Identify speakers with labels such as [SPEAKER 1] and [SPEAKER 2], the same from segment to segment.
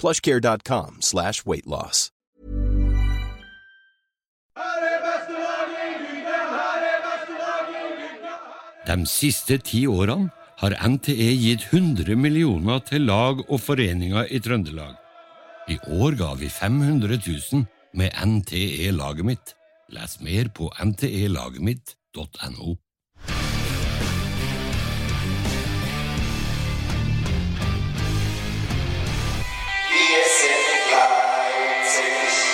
[SPEAKER 1] plushcare.com slash weight loss.
[SPEAKER 2] De siste ti årene har NTE gitt 100 millioner til lag og foreninger i Trøndelag. I år ga vi 500 000 med NTE Laget mitt. Les mer på ntelagetmitt.no.
[SPEAKER 3] Leipzig,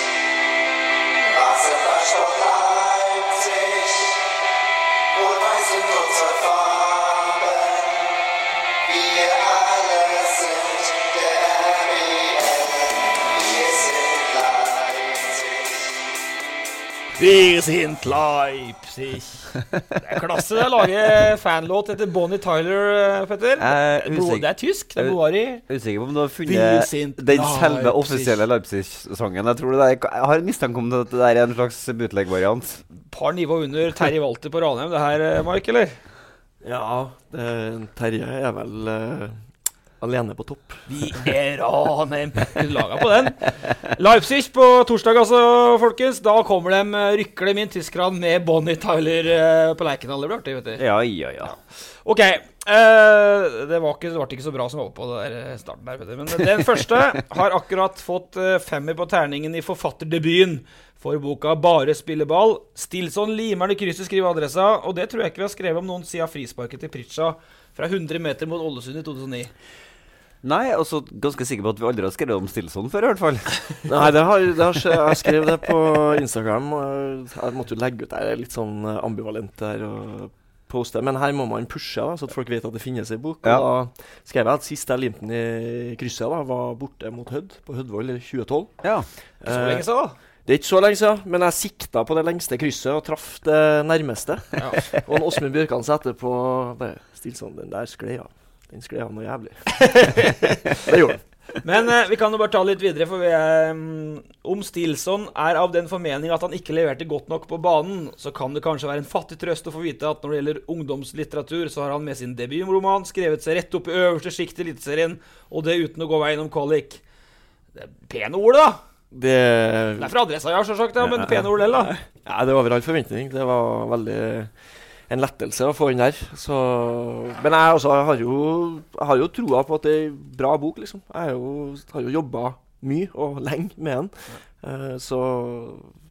[SPEAKER 3] Wasserwaschstoff Leipzig, Rot-Weiß sind unsere Farben,
[SPEAKER 4] Vi sind Leipzig. Det er klasse å lage fanlåt etter Bonnie Tyler, Petter.
[SPEAKER 5] Det er
[SPEAKER 4] er tysk. Det er Boari.
[SPEAKER 5] Usikker på om du har funnet den selve offisielle Leipzig-sangen. Jeg tror det er, jeg har en mistanke om at det er en slags bootleg-variant.
[SPEAKER 4] Par nivå under Terje Walter på Ranheim, det her, eh, Mike, eller?
[SPEAKER 6] Ja, det, Terje er vel eh, alene på topp.
[SPEAKER 4] Vi er Ranheim. Laga på den. Leipzig på torsdag, altså, folkens. Da kommer de, eh, rykker de inn tyskerne med Bonnie Tyler eh, på Lerkendal. Det blir artig, vet du.
[SPEAKER 5] Ja, ja, ja.
[SPEAKER 4] Ok. eh, det, var ikke, det ble ikke så bra som var på der eh, starten der, vet du. Men den første har akkurat fått femmer på terningen i forfatterdebuten for boka 'Bare spille ball'. Stilson limer det i krysset, skriver adressa. Og det tror jeg ikke vi har skrevet om noen siden frisparket til Pritcha fra 100 meter mot Ålesund i 2009.
[SPEAKER 5] Nei, altså ganske sikker på at vi aldri har skrevet om Stilson før, i hvert fall.
[SPEAKER 6] Nei, det har, det har jeg skrev det på Instagram. og Jeg måtte jo legge ut det Jeg er litt sånn eh, ambivalent der og poste. Men her må man pushe, da, så at folk vet at det finnes ei bok.
[SPEAKER 5] Ja.
[SPEAKER 6] Og da skrev jeg at sist jeg limte den i krysset, da, var borte mot Hødd, på Hødvoll i 2012.
[SPEAKER 5] Ja.
[SPEAKER 4] Så
[SPEAKER 6] Eh,
[SPEAKER 4] lenge så.
[SPEAKER 6] Det er ikke så lenge siden, men jeg sikta på det lengste krysset og traff det nærmeste.
[SPEAKER 4] Ja.
[SPEAKER 6] Og en Åsmund Bjørkan sa etterpå bare, Stilt sånn, den der sklei av. Den skled av noe jævlig. det gjorde den.
[SPEAKER 4] Men eh, vi kan jo bare ta litt videre, for vi er, mm, om Stilson er av den formening at han ikke leverte godt nok på banen, så kan det kanskje være en fattig trøst å få vite at når det gjelder ungdomslitteratur, så har han med sin debutroman skrevet seg rett opp i øverste sjikt i Eliteserien, og det uten å gå veien om kvalik. Det er pene ord, da.
[SPEAKER 6] Det,
[SPEAKER 4] Det er fra adressa, ja, sjølsagt, ja, men pene ord, det, da.
[SPEAKER 6] ja, det var over all forventning. Det var veldig en lettelse å få den der. Så, men jeg, også, har jo, jeg har jo troa på at det er en bra bok, liksom. Jeg jo, har jo jobba mye og lenge med den. Eh, så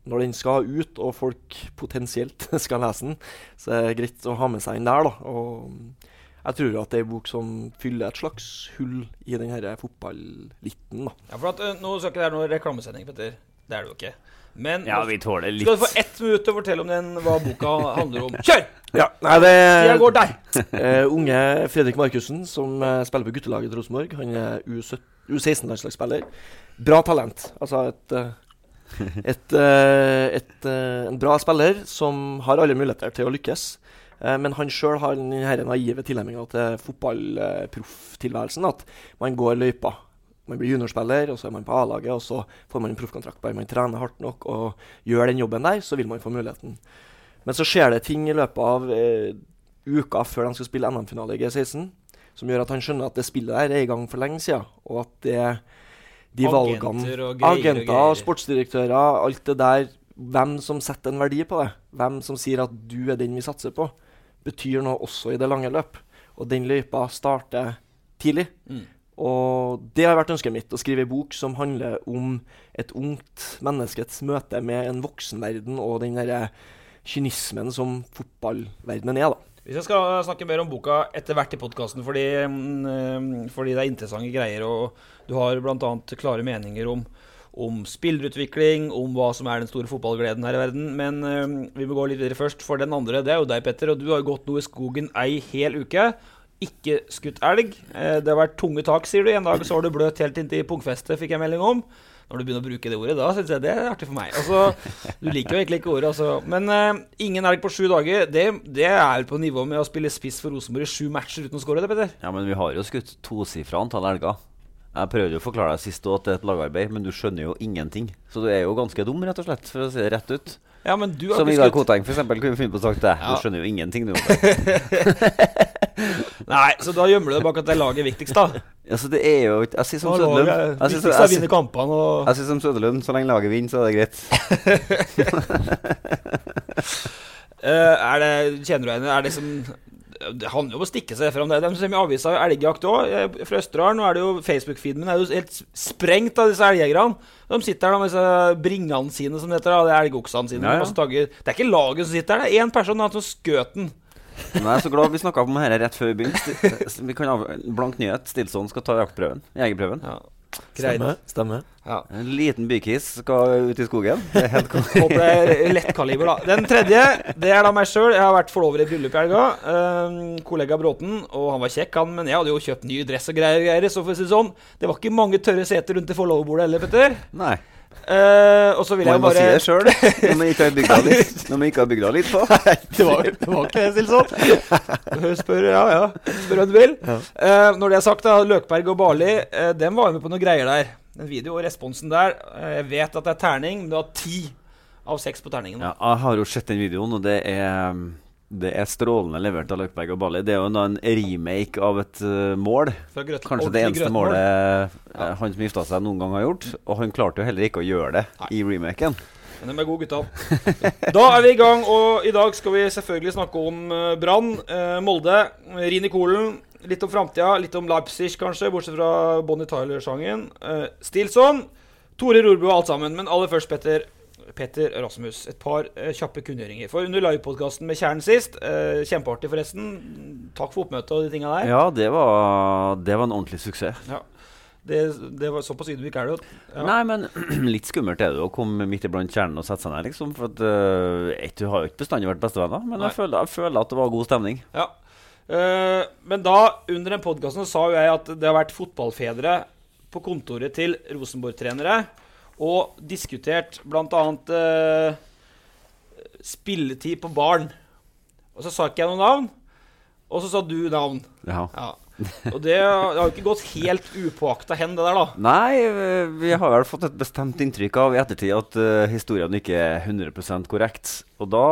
[SPEAKER 6] når den skal ut, og folk potensielt skal lese den, så er det greit å ha med seg den der, da. Og jeg tror at det er en bok som fyller et slags hull i den her fotballitten, da.
[SPEAKER 4] Ja, for at, eh, Nå skal ikke det være noen reklamesending, Petter. Det er det jo ikke. Men
[SPEAKER 5] Ja, vi tåler litt.
[SPEAKER 4] skal du få ett minutt til å fortelle om den, hva boka handler om. Kjør!
[SPEAKER 6] Ja, nei, det
[SPEAKER 4] Tida går der.
[SPEAKER 6] Uh, unge Fredrik Markussen, som uh, spiller på guttelaget til Rosenborg. Han er U16-landslagsspiller. Bra talent. Altså et, uh, et, et, En bra spiller som har alle muligheter til å lykkes. Eh, men han sjøl har den naive tilnærminga til fotballprofftilværelsen. At man går løypa man blir juniorspiller, og så er man på A-laget, og så får man en proffkontrakt. Bare man trener hardt nok og gjør den jobben der, så vil man få muligheten. Men så skjer det ting i løpet av eh, uka før de skal spille NM-finale i G16, som gjør at han skjønner at det spillet der er i gang for lenge siden, og at det, de
[SPEAKER 4] Agenter
[SPEAKER 6] valgene
[SPEAKER 4] og greier og og
[SPEAKER 6] sportsdirektører, alt det der Hvem som setter en verdi på det, hvem som sier at du er den vi satser på, betyr noe også i det lange løp. Og den løypa starter tidlig.
[SPEAKER 4] Mm.
[SPEAKER 6] Og det har vært ønsket mitt, å skrive ei bok som handler om et ungt menneskets møte med en voksenverden og den derre kynismen som fotballverdenen er, da.
[SPEAKER 4] Hvis jeg skal snakke mer om boka etter hvert i podkasten, fordi, mm, fordi det er interessante greier, og du har bl.a. klare meninger om, om spillerutvikling, om hva som er den store fotballgleden her i verden. Men mm, vi må gå litt videre først, for den andre, det er jo deg, Petter. Og du har gått noe i skogen ei hel uke. Ikke skutt elg. Eh, Det har vært tunge tak, sier du. En dag så har du bløt helt inntil pungfestet, fikk jeg melding om. Når du begynner å bruke det ordet, da syns jeg det er artig for meg. Altså, du liker jo egentlig ikke ordet, altså. Men uh, ingen elg på sju dager, det, det er på nivå med å spille spiss for Rosenborg i sju matcher uten å skåre, det, Petter.
[SPEAKER 5] Ja, men vi har jo skutt tosifra antall elger. Jeg prøvde jo å forklare deg sist at det er et lagarbeid, men du skjønner jo ingenting. Så du er jo ganske dum, rett og slett, for å si det rett ut.
[SPEAKER 4] Ja, men du har
[SPEAKER 5] Som
[SPEAKER 4] Vidar.
[SPEAKER 5] Koteng, eksempel, kunne finne på å sagt det.
[SPEAKER 4] Ja.
[SPEAKER 5] Du skjønner jo ingenting, du.
[SPEAKER 4] Nei, så da gjemmer du deg bak at det er laget viktigst, da.
[SPEAKER 5] altså, det er jo ikke Jeg sier som Søderlund.
[SPEAKER 4] er
[SPEAKER 5] Jeg sier
[SPEAKER 4] er og
[SPEAKER 5] som Søderlund, så lenge laget vinner, så er det greit.
[SPEAKER 4] uh, er det, Kjenner du henne? Er det som Det handler jo om å stikke seg frem. Det De som i avisa elgjakt òg, fra Østerdalen. Nå er det jo Facebook-feeden min er jo helt sprengt av disse elgjegerne. De sitter der med disse bringene sine, som det heter. Det er elgoksene sine.
[SPEAKER 5] Ja, ja.
[SPEAKER 4] Det er ikke laget som sitter der, det er én person som som skjøt den.
[SPEAKER 5] Men jeg er så glad vi snakka om dette rett før vi begynte. Vi kan ha Blank nyhet. Stilson skal ta jaktprøven. Jegerprøven.
[SPEAKER 4] Ja. Greit.
[SPEAKER 6] Stemmer. stemmer.
[SPEAKER 4] Ja.
[SPEAKER 5] En liten bykiss skal ut i skogen. Det er helt konge.
[SPEAKER 4] Håper det er lettkaliber, da. Den tredje, det er da meg sjøl. Jeg har vært forlover i bryllup i helga. Um, kollega Bråten, og han var kjekk, han, men jeg hadde jo kjøpt ny dress og greier. greier Så for å si det sånn, det var ikke mange tørre seter rundt det forloverbordet heller, Petter.
[SPEAKER 5] Nei.
[SPEAKER 4] Eh, og så vil jeg
[SPEAKER 5] Man må si
[SPEAKER 4] bare
[SPEAKER 5] det sjøl, når man ikke har bygda litt, når man ikke har bygda litt på.
[SPEAKER 4] det var, det var ikke det, Stilson. Spør, ja, ja. Spør hva du vil. Eh, når det er sagt, da, Løkberg og Barli uh, dem var jo med på noen greier der. Den video og responsen der Jeg vet at det er terning, men du har ti av seks på terningen.
[SPEAKER 5] Ja, jeg har jo sett den videoen, og det er, det er strålende levert av Løkberg og Balli. Det er jo en remake av et uh, mål.
[SPEAKER 4] Grøt,
[SPEAKER 5] Kanskje det eneste
[SPEAKER 4] grøtmål.
[SPEAKER 5] målet eh, han som gifta seg, noen gang har gjort. Og han klarte jo heller ikke å gjøre det
[SPEAKER 4] Nei.
[SPEAKER 5] i remaken.
[SPEAKER 4] Men de er gode, gutta. Da er vi i gang, og i dag skal vi selvfølgelig snakke om uh, Brann, Molde, Rini Kolen. Litt om framtida, litt om Leipzig, kanskje, bortsett fra Bonnie Tyler-sangen. Uh, Stilson, Tore Rorbu og alt sammen. Men aller først, Petter. Petter Rasmus, et par eh, kjappe kunngjøringer. For under livepodkasten med Kjernen sist, eh, kjempeartig forresten. Takk for oppmøtet og de tinga der.
[SPEAKER 5] Ja, det var, det var en ordentlig suksess.
[SPEAKER 4] Det, det var Såpass ydmyk er du. Ja.
[SPEAKER 5] Nei, men litt skummelt er det å komme midt iblant kjernen og sette seg ned, liksom. For at uh, Du har jo ikke bestandig vært bestevenner, men jeg føler, jeg føler at det var god stemning.
[SPEAKER 4] Ja. Uh, men da, under den podkasten, sa jo jeg at det har vært fotballfedre på kontoret til Rosenborg-trenere og diskutert bl.a. Uh, spilletid på barn. Og så sa ikke jeg noe navn, og så sa du navn.
[SPEAKER 5] Ja.
[SPEAKER 4] Ja. Og det har jo ikke gått helt upåakta hen, det der, da.
[SPEAKER 5] Nei, vi har vel fått et bestemt inntrykk av i ettertid at uh, historien ikke er 100% korrekt. Og da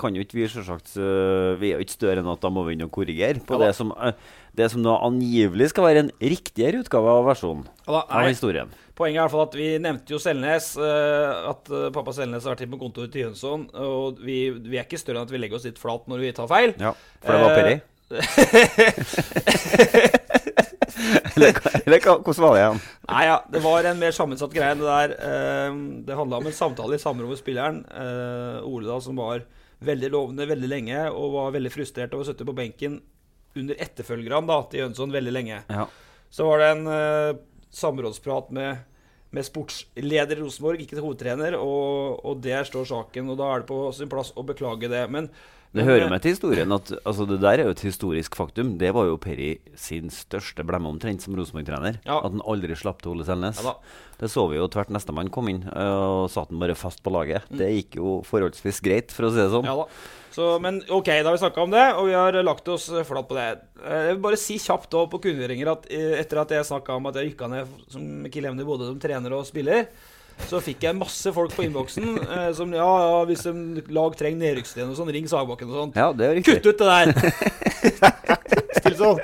[SPEAKER 5] kan jo ikke vi selvsagt uh, Vi er jo ikke større enn at da må vi inn og korrigere på
[SPEAKER 4] Ja
[SPEAKER 5] det som, uh, det som da angivelig skal være en riktigere utgave av versjonen
[SPEAKER 4] Ja,
[SPEAKER 5] av historien.
[SPEAKER 4] Poenget er i hvert fall at vi nevnte jo Selnes. uh, at pappa Selnes har vært inne på kontoret til Jønsson. Og vi, vi er ikke større enn at vi legger oss litt flat når vi tar feil.
[SPEAKER 5] Ja, for det var Perry. Eller, eller hvordan var det igjen?
[SPEAKER 4] Nei, ja, det var en mer sammensatt greie det der. Eh, det handla om en samtale i samråd med spilleren. Eh, Ole, da, som var veldig lovende veldig lenge, og var veldig frustrert over å sitte på benken under etterfølgerne da, til Jønsson veldig lenge.
[SPEAKER 5] Ja.
[SPEAKER 4] Så var det en eh, samrådsprat med, med sportsleder i Rosenborg, ikke til hovedtrener, og, og der står saken. Og da er det på sin plass å beklage det. Men
[SPEAKER 5] Det hører med til historien at altså, det der er jo et historisk faktum. Det var jo Perry sin største blemme omtrent som Rosenborg-trener.
[SPEAKER 4] Ja.
[SPEAKER 5] At han aldri slapp til Ole Selnes.
[SPEAKER 4] Ja
[SPEAKER 5] det så vi jo tvert nestemann kom inn, eh, og satt han bare fast på laget.
[SPEAKER 4] Mm.
[SPEAKER 5] Det gikk jo forholdsvis greit, for å si det sånn.
[SPEAKER 4] Ja. Så, men OK, da har vi snakka om det, og vi har lagt oss flatt på det. Eh, Jeg vil bare si kjapt da på kunngjøringer at eh, etter at jeg snakka om at jeg rykka ned som Kiel Bodø både som trener og spiller, så fikk jeg masse folk på innboksen eh, som ja, ja, hvis en lag trenger nedrykksten og sånn, ring Sagbakken og sånt.
[SPEAKER 5] Ja, det er riktig.
[SPEAKER 4] Kutt ut det der! Still sånn.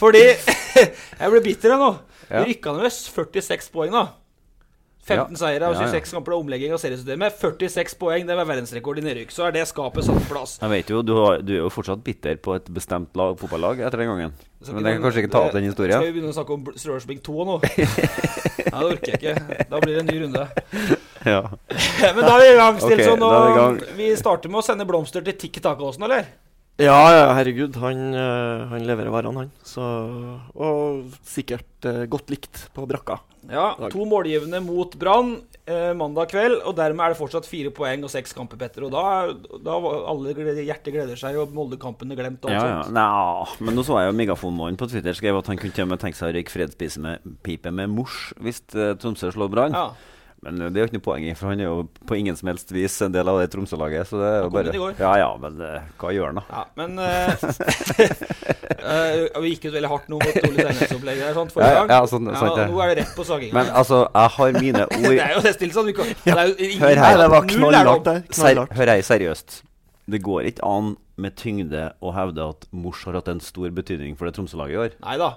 [SPEAKER 4] Fordi jeg ble bitter jeg nå.
[SPEAKER 5] Ja.
[SPEAKER 4] rykka ned med 46 poeng, da. 15
[SPEAKER 5] Ja.
[SPEAKER 4] seire
[SPEAKER 5] ja.
[SPEAKER 4] 26 kamper og omlegging av seriesystemet. 46 poeng, det var verdensrekord i nedrykk. Så er det skapet satt på plass.
[SPEAKER 5] Jeg vet jo, du, har, du er jo fortsatt bitter på et bestemt lag, fotballag etter den gangen. Men jeg kan kanskje ikke ta opp den historien.
[SPEAKER 4] Skal vi begynne å snakke om Strørsbing 2 nå? Nei, det orker jeg ikke. Da blir det en ny runde.
[SPEAKER 5] Ja.
[SPEAKER 4] Men da er vi i gang, Stilson.
[SPEAKER 5] Okay, er vi
[SPEAKER 4] vi starter med å sende blomster til Tikki Taka-åsen, eller?
[SPEAKER 6] Ja, ja, herregud. Han, eh, han leverer varene, han. Så, og sikkert eh, godt likt på brakka.
[SPEAKER 4] Ja, To målgivende mot Brann eh, mandag kveld, og dermed er det fortsatt fire poeng og seks kamper, Petter. Og da, da alle gleder, hjertet gleder seg, og Molde-kampen er glemt. Og alt
[SPEAKER 5] Ja, ja. Nei, men nå så jeg jo Megafonmannen på Twitter skrev at han kunne til og med tenke seg å røyke fredspipe med, pipe med mors hvis eh, Tromsø slår Brann.
[SPEAKER 4] Ja.
[SPEAKER 5] Men det er jo ikke noe poeng i, for han er jo på ingen som helst vis en del av det Tromsø-laget. Så det er jo bare. Ja ja, men uh, hva gjør han da?
[SPEAKER 4] Ja, men uh, Vi gikk ut veldig hardt nå mot Ole Steinnes-opplegget her, sant,
[SPEAKER 5] Ja,
[SPEAKER 4] forrige
[SPEAKER 5] ja,
[SPEAKER 4] gang.
[SPEAKER 5] ja, sånn- sant det.
[SPEAKER 4] nå er det rett på saginga.
[SPEAKER 5] Men altså, jeg har mine ord det
[SPEAKER 4] er jo det stille sånn. kan, det er jo ingen,
[SPEAKER 5] Hør her.
[SPEAKER 6] Det var knallhardt der.
[SPEAKER 5] Ser, hør her, seriøst. Det går ikke an med tyngde å hevde at Mors har hatt en stor betydning for det Tromsø-laget i år.
[SPEAKER 4] Nei da.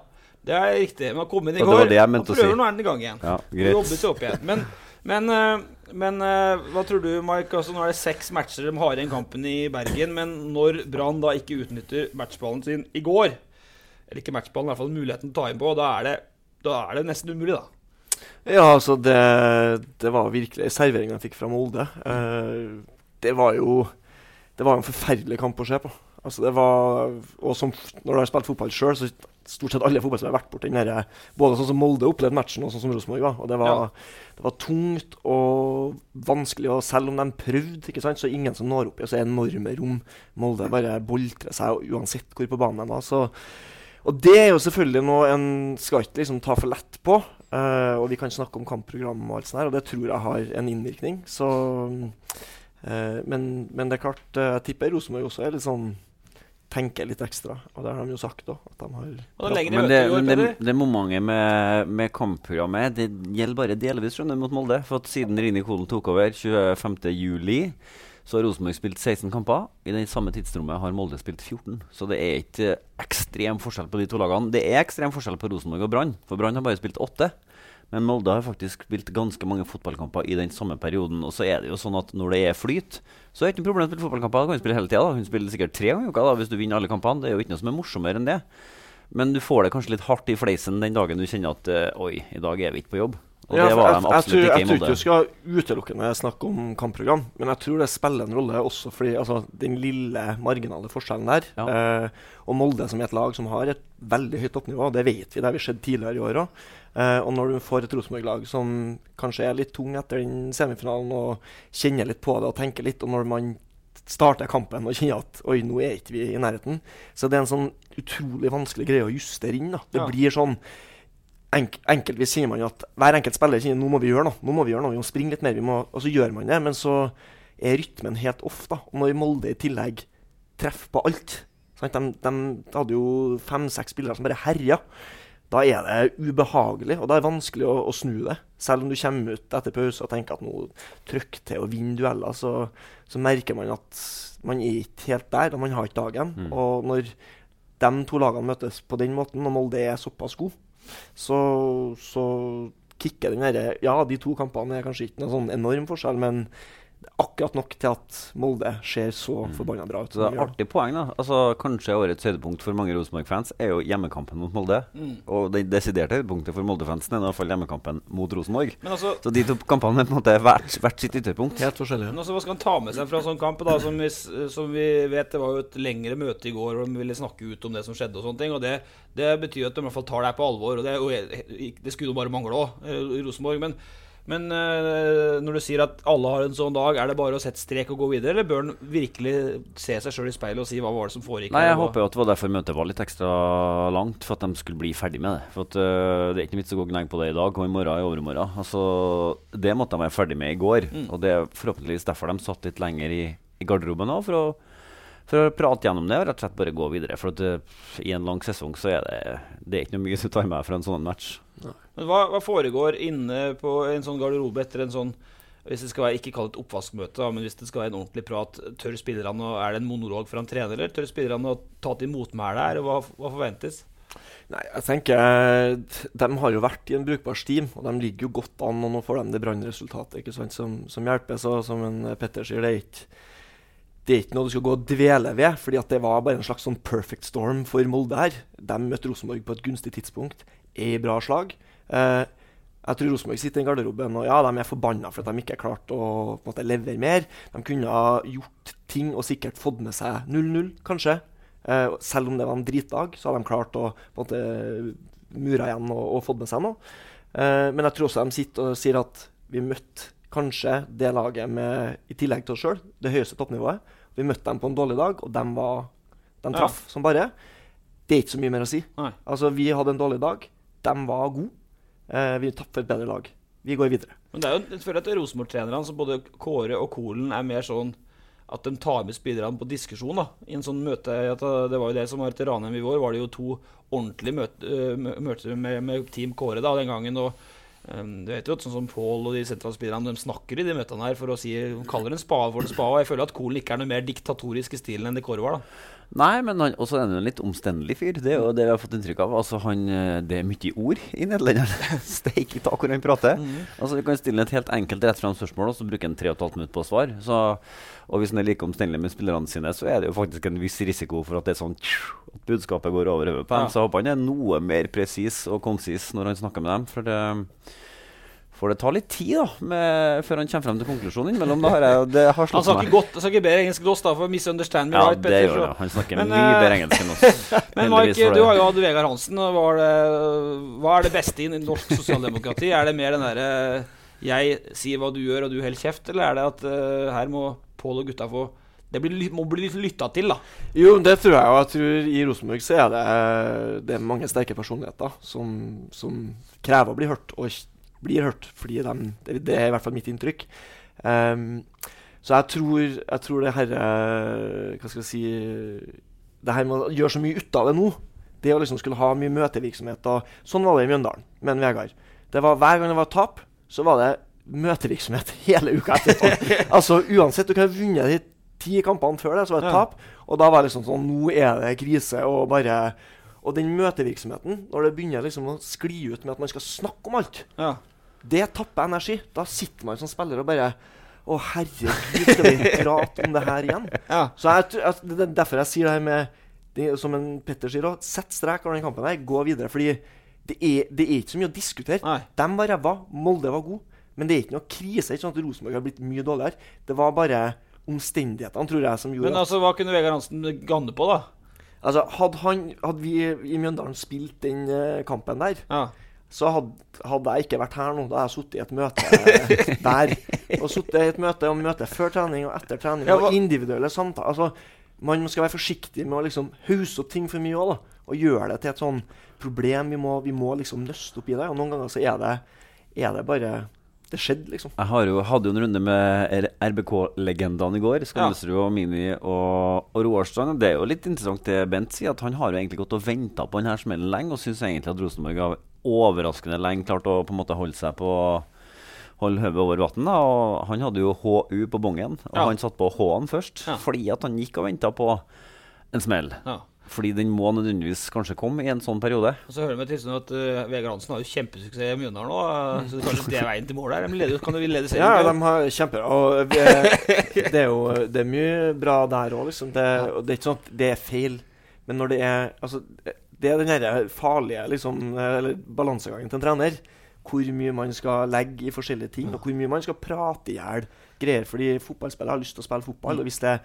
[SPEAKER 4] Det er riktig. Man kom inn i går.
[SPEAKER 5] og
[SPEAKER 4] prøver
[SPEAKER 5] si.
[SPEAKER 4] nå er den i gang igjen.
[SPEAKER 5] Ja, greit.
[SPEAKER 4] seg opp igjen. Men, men, eh, men eh, hva tror du, Mike? Altså, nå er det seks matcher de har igjen kampen i Bergen. Men når Brann da ikke utnytter matchballen sin i går, eller ikke matchballen, i hvert fall muligheten til å ta inn på, da er det, da er det nesten umulig, da.
[SPEAKER 6] Ja, altså, det, det var virkelig serveringen jeg fikk fra Molde. Uh, det var jo Det var en forferdelig kamp å se på. Altså, det var Og som, når du har spilt fotball sjøl, så stort sett alle fotballspillere har vært borti den derre Både sånn som Molde opplevde matchen, og sånn som Rosenborg var. Og det var,
[SPEAKER 4] Ja.
[SPEAKER 6] Det var tungt og vanskelig, og selv om de prøvde, ikke sant, så er det ingen som når opp i så enorme rom. Molde bare boltrer seg uansett hvor på banen de var. Så og det er jo selvfølgelig noe en skal ikke liksom ta for lett på. Uh, og vi kan snakke om kampprogram og alt sånt her, og det tror jeg har en innvirkning. Så uh, men, men det er klart, uh, jeg tipper Rosenborg også er litt sånn tenker litt ekstra. Og det har de jo sagt òg, de
[SPEAKER 5] Men det, det, det momentet med, med kampprogrammet Det gjelder bare delvis skjønner mot Molde. For at siden Rini Kolen tok over 25.07, så har Rosenborg spilt 16 kamper. I det samme tidsrommet har Molde spilt 14. Så det er ikke ekstrem forskjell på de to lagene. Det er ekstrem forskjell på Rosenborg og Brann, for Brann har bare spilt åtte. Men Molde har faktisk spilt ganske mange fotballkamper i den samme perioden. Og så er det jo sånn at når det er flyt, så er det ikke noe problem å spille fotballkamper. Da kan hun spille hele tida. Hun spiller sikkert tre ganger i uka da, hvis du vinner alle kampene. Det er jo ikke noe som er morsommere enn det. Men du får det kanskje litt hardt i fleisen den dagen du kjenner at eh, oi, i dag er vi ikke på jobb. Og
[SPEAKER 6] Ja,
[SPEAKER 5] det
[SPEAKER 6] de
[SPEAKER 5] absolutt
[SPEAKER 6] jeg, jeg,
[SPEAKER 5] jeg,
[SPEAKER 6] tror,
[SPEAKER 5] ikke
[SPEAKER 6] jeg tror ikke du skal utelukkende snakke om kampprogram, men jeg tror det spiller en rolle også fordi altså, den lille marginale forskjellen der.
[SPEAKER 5] Ja.
[SPEAKER 6] Eh, og Molde som er et lag som har et veldig høyt toppnivå, det vet vi, det har vi sett tidligere i år òg. Eh, og når du får et Rosenborg-lag som kanskje er litt tung etter den semifinalen og kjenner litt på det og tenker litt, og når man starter kampen og kjenner at oi, nå er ikke vi i nærheten, så det er en sånn utrolig vanskelig greie å justere inn. da. Det
[SPEAKER 4] Ja.
[SPEAKER 6] blir sånn enk enkeltvis kjenner man at hver enkelt spiller kjenner nå må vi gjøre noe. Nå må vi gjøre noe, vi må springe litt mer, vi må, og så gjør man det. Men så er rytmen helt off. da. Og når Molde i tillegg treffer på alt? De, de hadde jo fem-seks spillere som bare herja. Da er det ubehagelig, og da er det vanskelig å, å snu det. Selv om du kommer ut etter pause og tenker at nå trykk til å vinne dueller, så, så merker man at man er ikke helt der, og man har ikke dagen.
[SPEAKER 5] Mm.
[SPEAKER 6] Og når de to lagene møtes på den måten, og Molde er såpass god, så, så kicker den derre Ja, de to kampene er kanskje ikke noen sånn enorm forskjell, men akkurat nok til at Molde ser så forbanna bra ut.
[SPEAKER 5] Så det er artig poeng, da. Altså, kanskje årets høydepunkt for mange Rosenborg-fans er jo hjemmekampen mot Molde.
[SPEAKER 4] Mm.
[SPEAKER 5] Og det desiderte høydepunktet for Molde-fansen er i hvert fall hjemmekampen mot Rosenborg.
[SPEAKER 4] Men altså,
[SPEAKER 5] Så de to kampene er på en måte hvert, hvert sitt ytterpunkt.
[SPEAKER 6] Helt forskjellige.
[SPEAKER 4] Men også, Hva skal han ta med seg fra en sånn kamp? da, som vi, som vi vet, Det var jo et lengre møte i går, og de ville snakke ut om det som skjedde. og sånne ting, og Det, det betyr at de i hvert fall tar det her på alvor. og Det, og det skulle jo bare mangle òg, Rosenborg. Men, Men uh, når du sier at alle har en sånn dag, er det bare å sette strek og gå videre, eller bør han virkelig se seg sjøl i speilet og si hva var det som foregikk?
[SPEAKER 5] Nei, jeg håper jo at det var derfor møtet var litt ekstra langt, for at de skulle bli ferdig med det. For at uh, Det er ikke noe vits å gå og på det i dag og i morgen i overmorgen. Altså, Det måtte de være ferdig med i går.
[SPEAKER 4] Mm.
[SPEAKER 5] Og det er forhåpentligvis derfor de satt litt lenger i, i garderoben òg, for, å- for å prate gjennom det og rett og slett bare gå videre. For at uh, i en lang sesong så er det, det er ikke noe mye som tar meg fra en sånn match.
[SPEAKER 4] Men hva, hva foregår inne på en sånn garderobe etter en sånn Hvis det skal være ikke kall det et oppvaskmøte, da, men hvis det skal være en ordentlig prat, tør spillerne å Er det en monolog fra en trener, eller tør spillerne å ta til motmæle her? Og hva, hva forventes?
[SPEAKER 6] Nei, jeg tenker De har jo vært i en brukbar stim, og de ligger jo godt an. Og nå får de det brannresultatet ikke sant, som, som hjelper. Så som en Petter sier, det er ikke det er ikke noe du skal gå og dvele ved, fordi det var bare en slags sånn perfect storm for Molde her. De møtte Rosenborg på et gunstig tidspunkt, er i bra slag. Eh, jeg tror Rosenborg sitter i garderoben og ja, de er forbanna for at de ikke har klart å måte, levere mer. De kunne ha gjort ting og sikkert fått med seg 0-0, kanskje. Eh, selv om det var en dritdag, så har de klart å måte mure igjen og, og fått med seg noe. Eh, men jeg tror også de sitter og sier at vi møtte kanskje det laget med, i tillegg til oss sjøl, det høyeste toppnivået. Vi møtte dem på en dårlig dag, og de, var, de
[SPEAKER 4] Ja.
[SPEAKER 6] som bare. Det er ikke så mye mer å si.
[SPEAKER 4] Nei.
[SPEAKER 6] Altså, Vi hadde en dårlig dag. De var gode. Eh, vi tapte for et bedre lag. Vi går videre.
[SPEAKER 4] Men det er jo, jeg føler at Rosenborg-trenerne, som både Kåre og Kolen, er mer sånn at de tar med spillerne på diskusjon. da I en sånn møte at Det var jo det som var til Ranheim i vår. Var det jo to ordentlige møte, øh, møter med, med Team Kåre da den gangen. og øhm, du vet jo at sånn som Pål og de sentrale spillerne De snakker i de møtene her for å si kaller en spade for en spade. Jeg føler at Kolen ikke er noe mer diktatorisk i stilen enn det Kåre var. da
[SPEAKER 5] Nei, men han, også er en litt omstendelig fyr. Det er jo det vi har fått inntrykk av. Altså, han, eh, det er mye ord i nederlenderen. i tak hvor han prater. Altså, Du kan stille et helt enkelt rett fram spørsmål, og så bruker han tre og et halvt minutt på å svare. Så, og hvis han er like omstendelig med spillerne sine, så er det jo faktisk en viss risiko for at det er sånn at budskapet går over hodet på dem.
[SPEAKER 4] Ja.
[SPEAKER 5] Så jeg håper han er noe mer presis og konsis når han snakker med dem. For det for det tar litt tid da med, før han kommer frem til konklusjonen innimellom. Da har jeg, det har
[SPEAKER 4] Han
[SPEAKER 5] slått
[SPEAKER 4] snakker
[SPEAKER 5] meg.
[SPEAKER 4] godt, han snakker bedre engelsk enn oss, da, for misunderstand me
[SPEAKER 5] Ja,
[SPEAKER 4] right,
[SPEAKER 5] det gjør
[SPEAKER 4] så-
[SPEAKER 5] det. Han snakker
[SPEAKER 4] Men,
[SPEAKER 5] mye
[SPEAKER 4] eh,
[SPEAKER 5] bedre engelsk enn oss.
[SPEAKER 4] Men
[SPEAKER 5] Mark,
[SPEAKER 4] du har jo hatt Vegard Hansen. Det, hva er det beste i norsk sosialdemokrati? Er det mer den derre jeg sier hva du gjør, og du holder kjeft, eller er det at uh, her må Pål og gutta få Det blir, må bli lytta til, da.
[SPEAKER 6] Jo, det tror jeg. Og jeg tror i Rosenborg så er det, det er mange sterke personligheter som, som krever å bli hørt, og blir hørt. Fordi de, det, det er i hvert fall mitt inntrykk. Um, så jeg tror, jeg tror det her eh, Hva skal jeg si Det her med å gjøre så mye ut av det nå Det å liksom skulle ha mye møtevirksomhet og Sånn var det i Mjøndalen med en Vegard. Det var Hver gang det var tap, så var det møtevirksomhet hele uka etterpå. altså uansett, du kan ha vunnet de ti kampene før det, så var det
[SPEAKER 4] Ja.
[SPEAKER 6] tap. Og da var det liksom sånn Nå er det krise, og bare Og den møtevirksomheten, når det begynner liksom å skli ut med at man skal snakke om alt,
[SPEAKER 4] Ja.
[SPEAKER 6] det tapper energi. Da sitter man som spiller og bare Å, herregud, skal vi prate om det her igjen?
[SPEAKER 4] Ja.
[SPEAKER 6] Så jeg, det er derfor jeg sier det her med det, Som en Petter sier òg, sett strek over den kampen her, gå videre. Fordi det er, det er ikke så mye å diskutere.
[SPEAKER 4] Nei.
[SPEAKER 6] De var ræva, Molde var god. Men det er ikke noe krise. Ikke sånn at Rosenborg har blitt mye dårligere. Det var bare omstendighetene, tror jeg, som gjorde
[SPEAKER 4] Men altså, hva kunne Vegard Hansen ganne på, da?
[SPEAKER 6] Altså, hadde, han, hadde vi i Mjøndalen spilt den eh, kampen der,
[SPEAKER 4] Ja.
[SPEAKER 6] så hadde, hadde jeg ikke vært her nå. Da hadde jeg sittet i et møte der. Og sittet i et møte og møte før trening og etter trening. Og individuelle samtaler. Altså, man skal være forsiktig med å liksom hausse opp ting for mye òg. Og gjøre det til et sånn problem. Vi må, vi må liksom nøste opp i det. Og noen ganger så er det, er det bare Det skjedde, liksom.
[SPEAKER 5] Jeg har jo, hadde jo en runde med RBK-legendene i går. Skannesrud og Mini og, og Roarstrand. Det er jo litt interessant det Bent sier, at han har jo egentlig gått og venta på denne smellen lenge, og syns egentlig at Rosenborg har overraskende lenge klart å på en måte holde seg på Holde høvet over vann. Og han hadde jo HU på bongen, og
[SPEAKER 4] Ja.
[SPEAKER 5] han satt på H-en først.
[SPEAKER 4] Ja.
[SPEAKER 5] Fordi at han gikk og venta på en smell.
[SPEAKER 4] ja.
[SPEAKER 5] Fordi den må nødvendigvis kanskje komme i en sånn periode.
[SPEAKER 4] Og så hører vi til sånn at uh, Vegard Hansen har jo kjempesuksess i Mjøndalen nå. eh, så kanskje det er veien til målet der. De leder, kan jo lede serien.
[SPEAKER 6] Ja, de har kjemper. Og det er jo det er mye bra der òg, liksom. Det, og det er ikke sånn at det er feil. Men når det er Altså, det er den derre farlige liksom, eller balansegangen til en trener. hvor mye man skal legge i forskjellige ting, og hvor mye man skal prate i hjel greier. Fordi fotballspillere har lyst til å spille fotball. og hvis det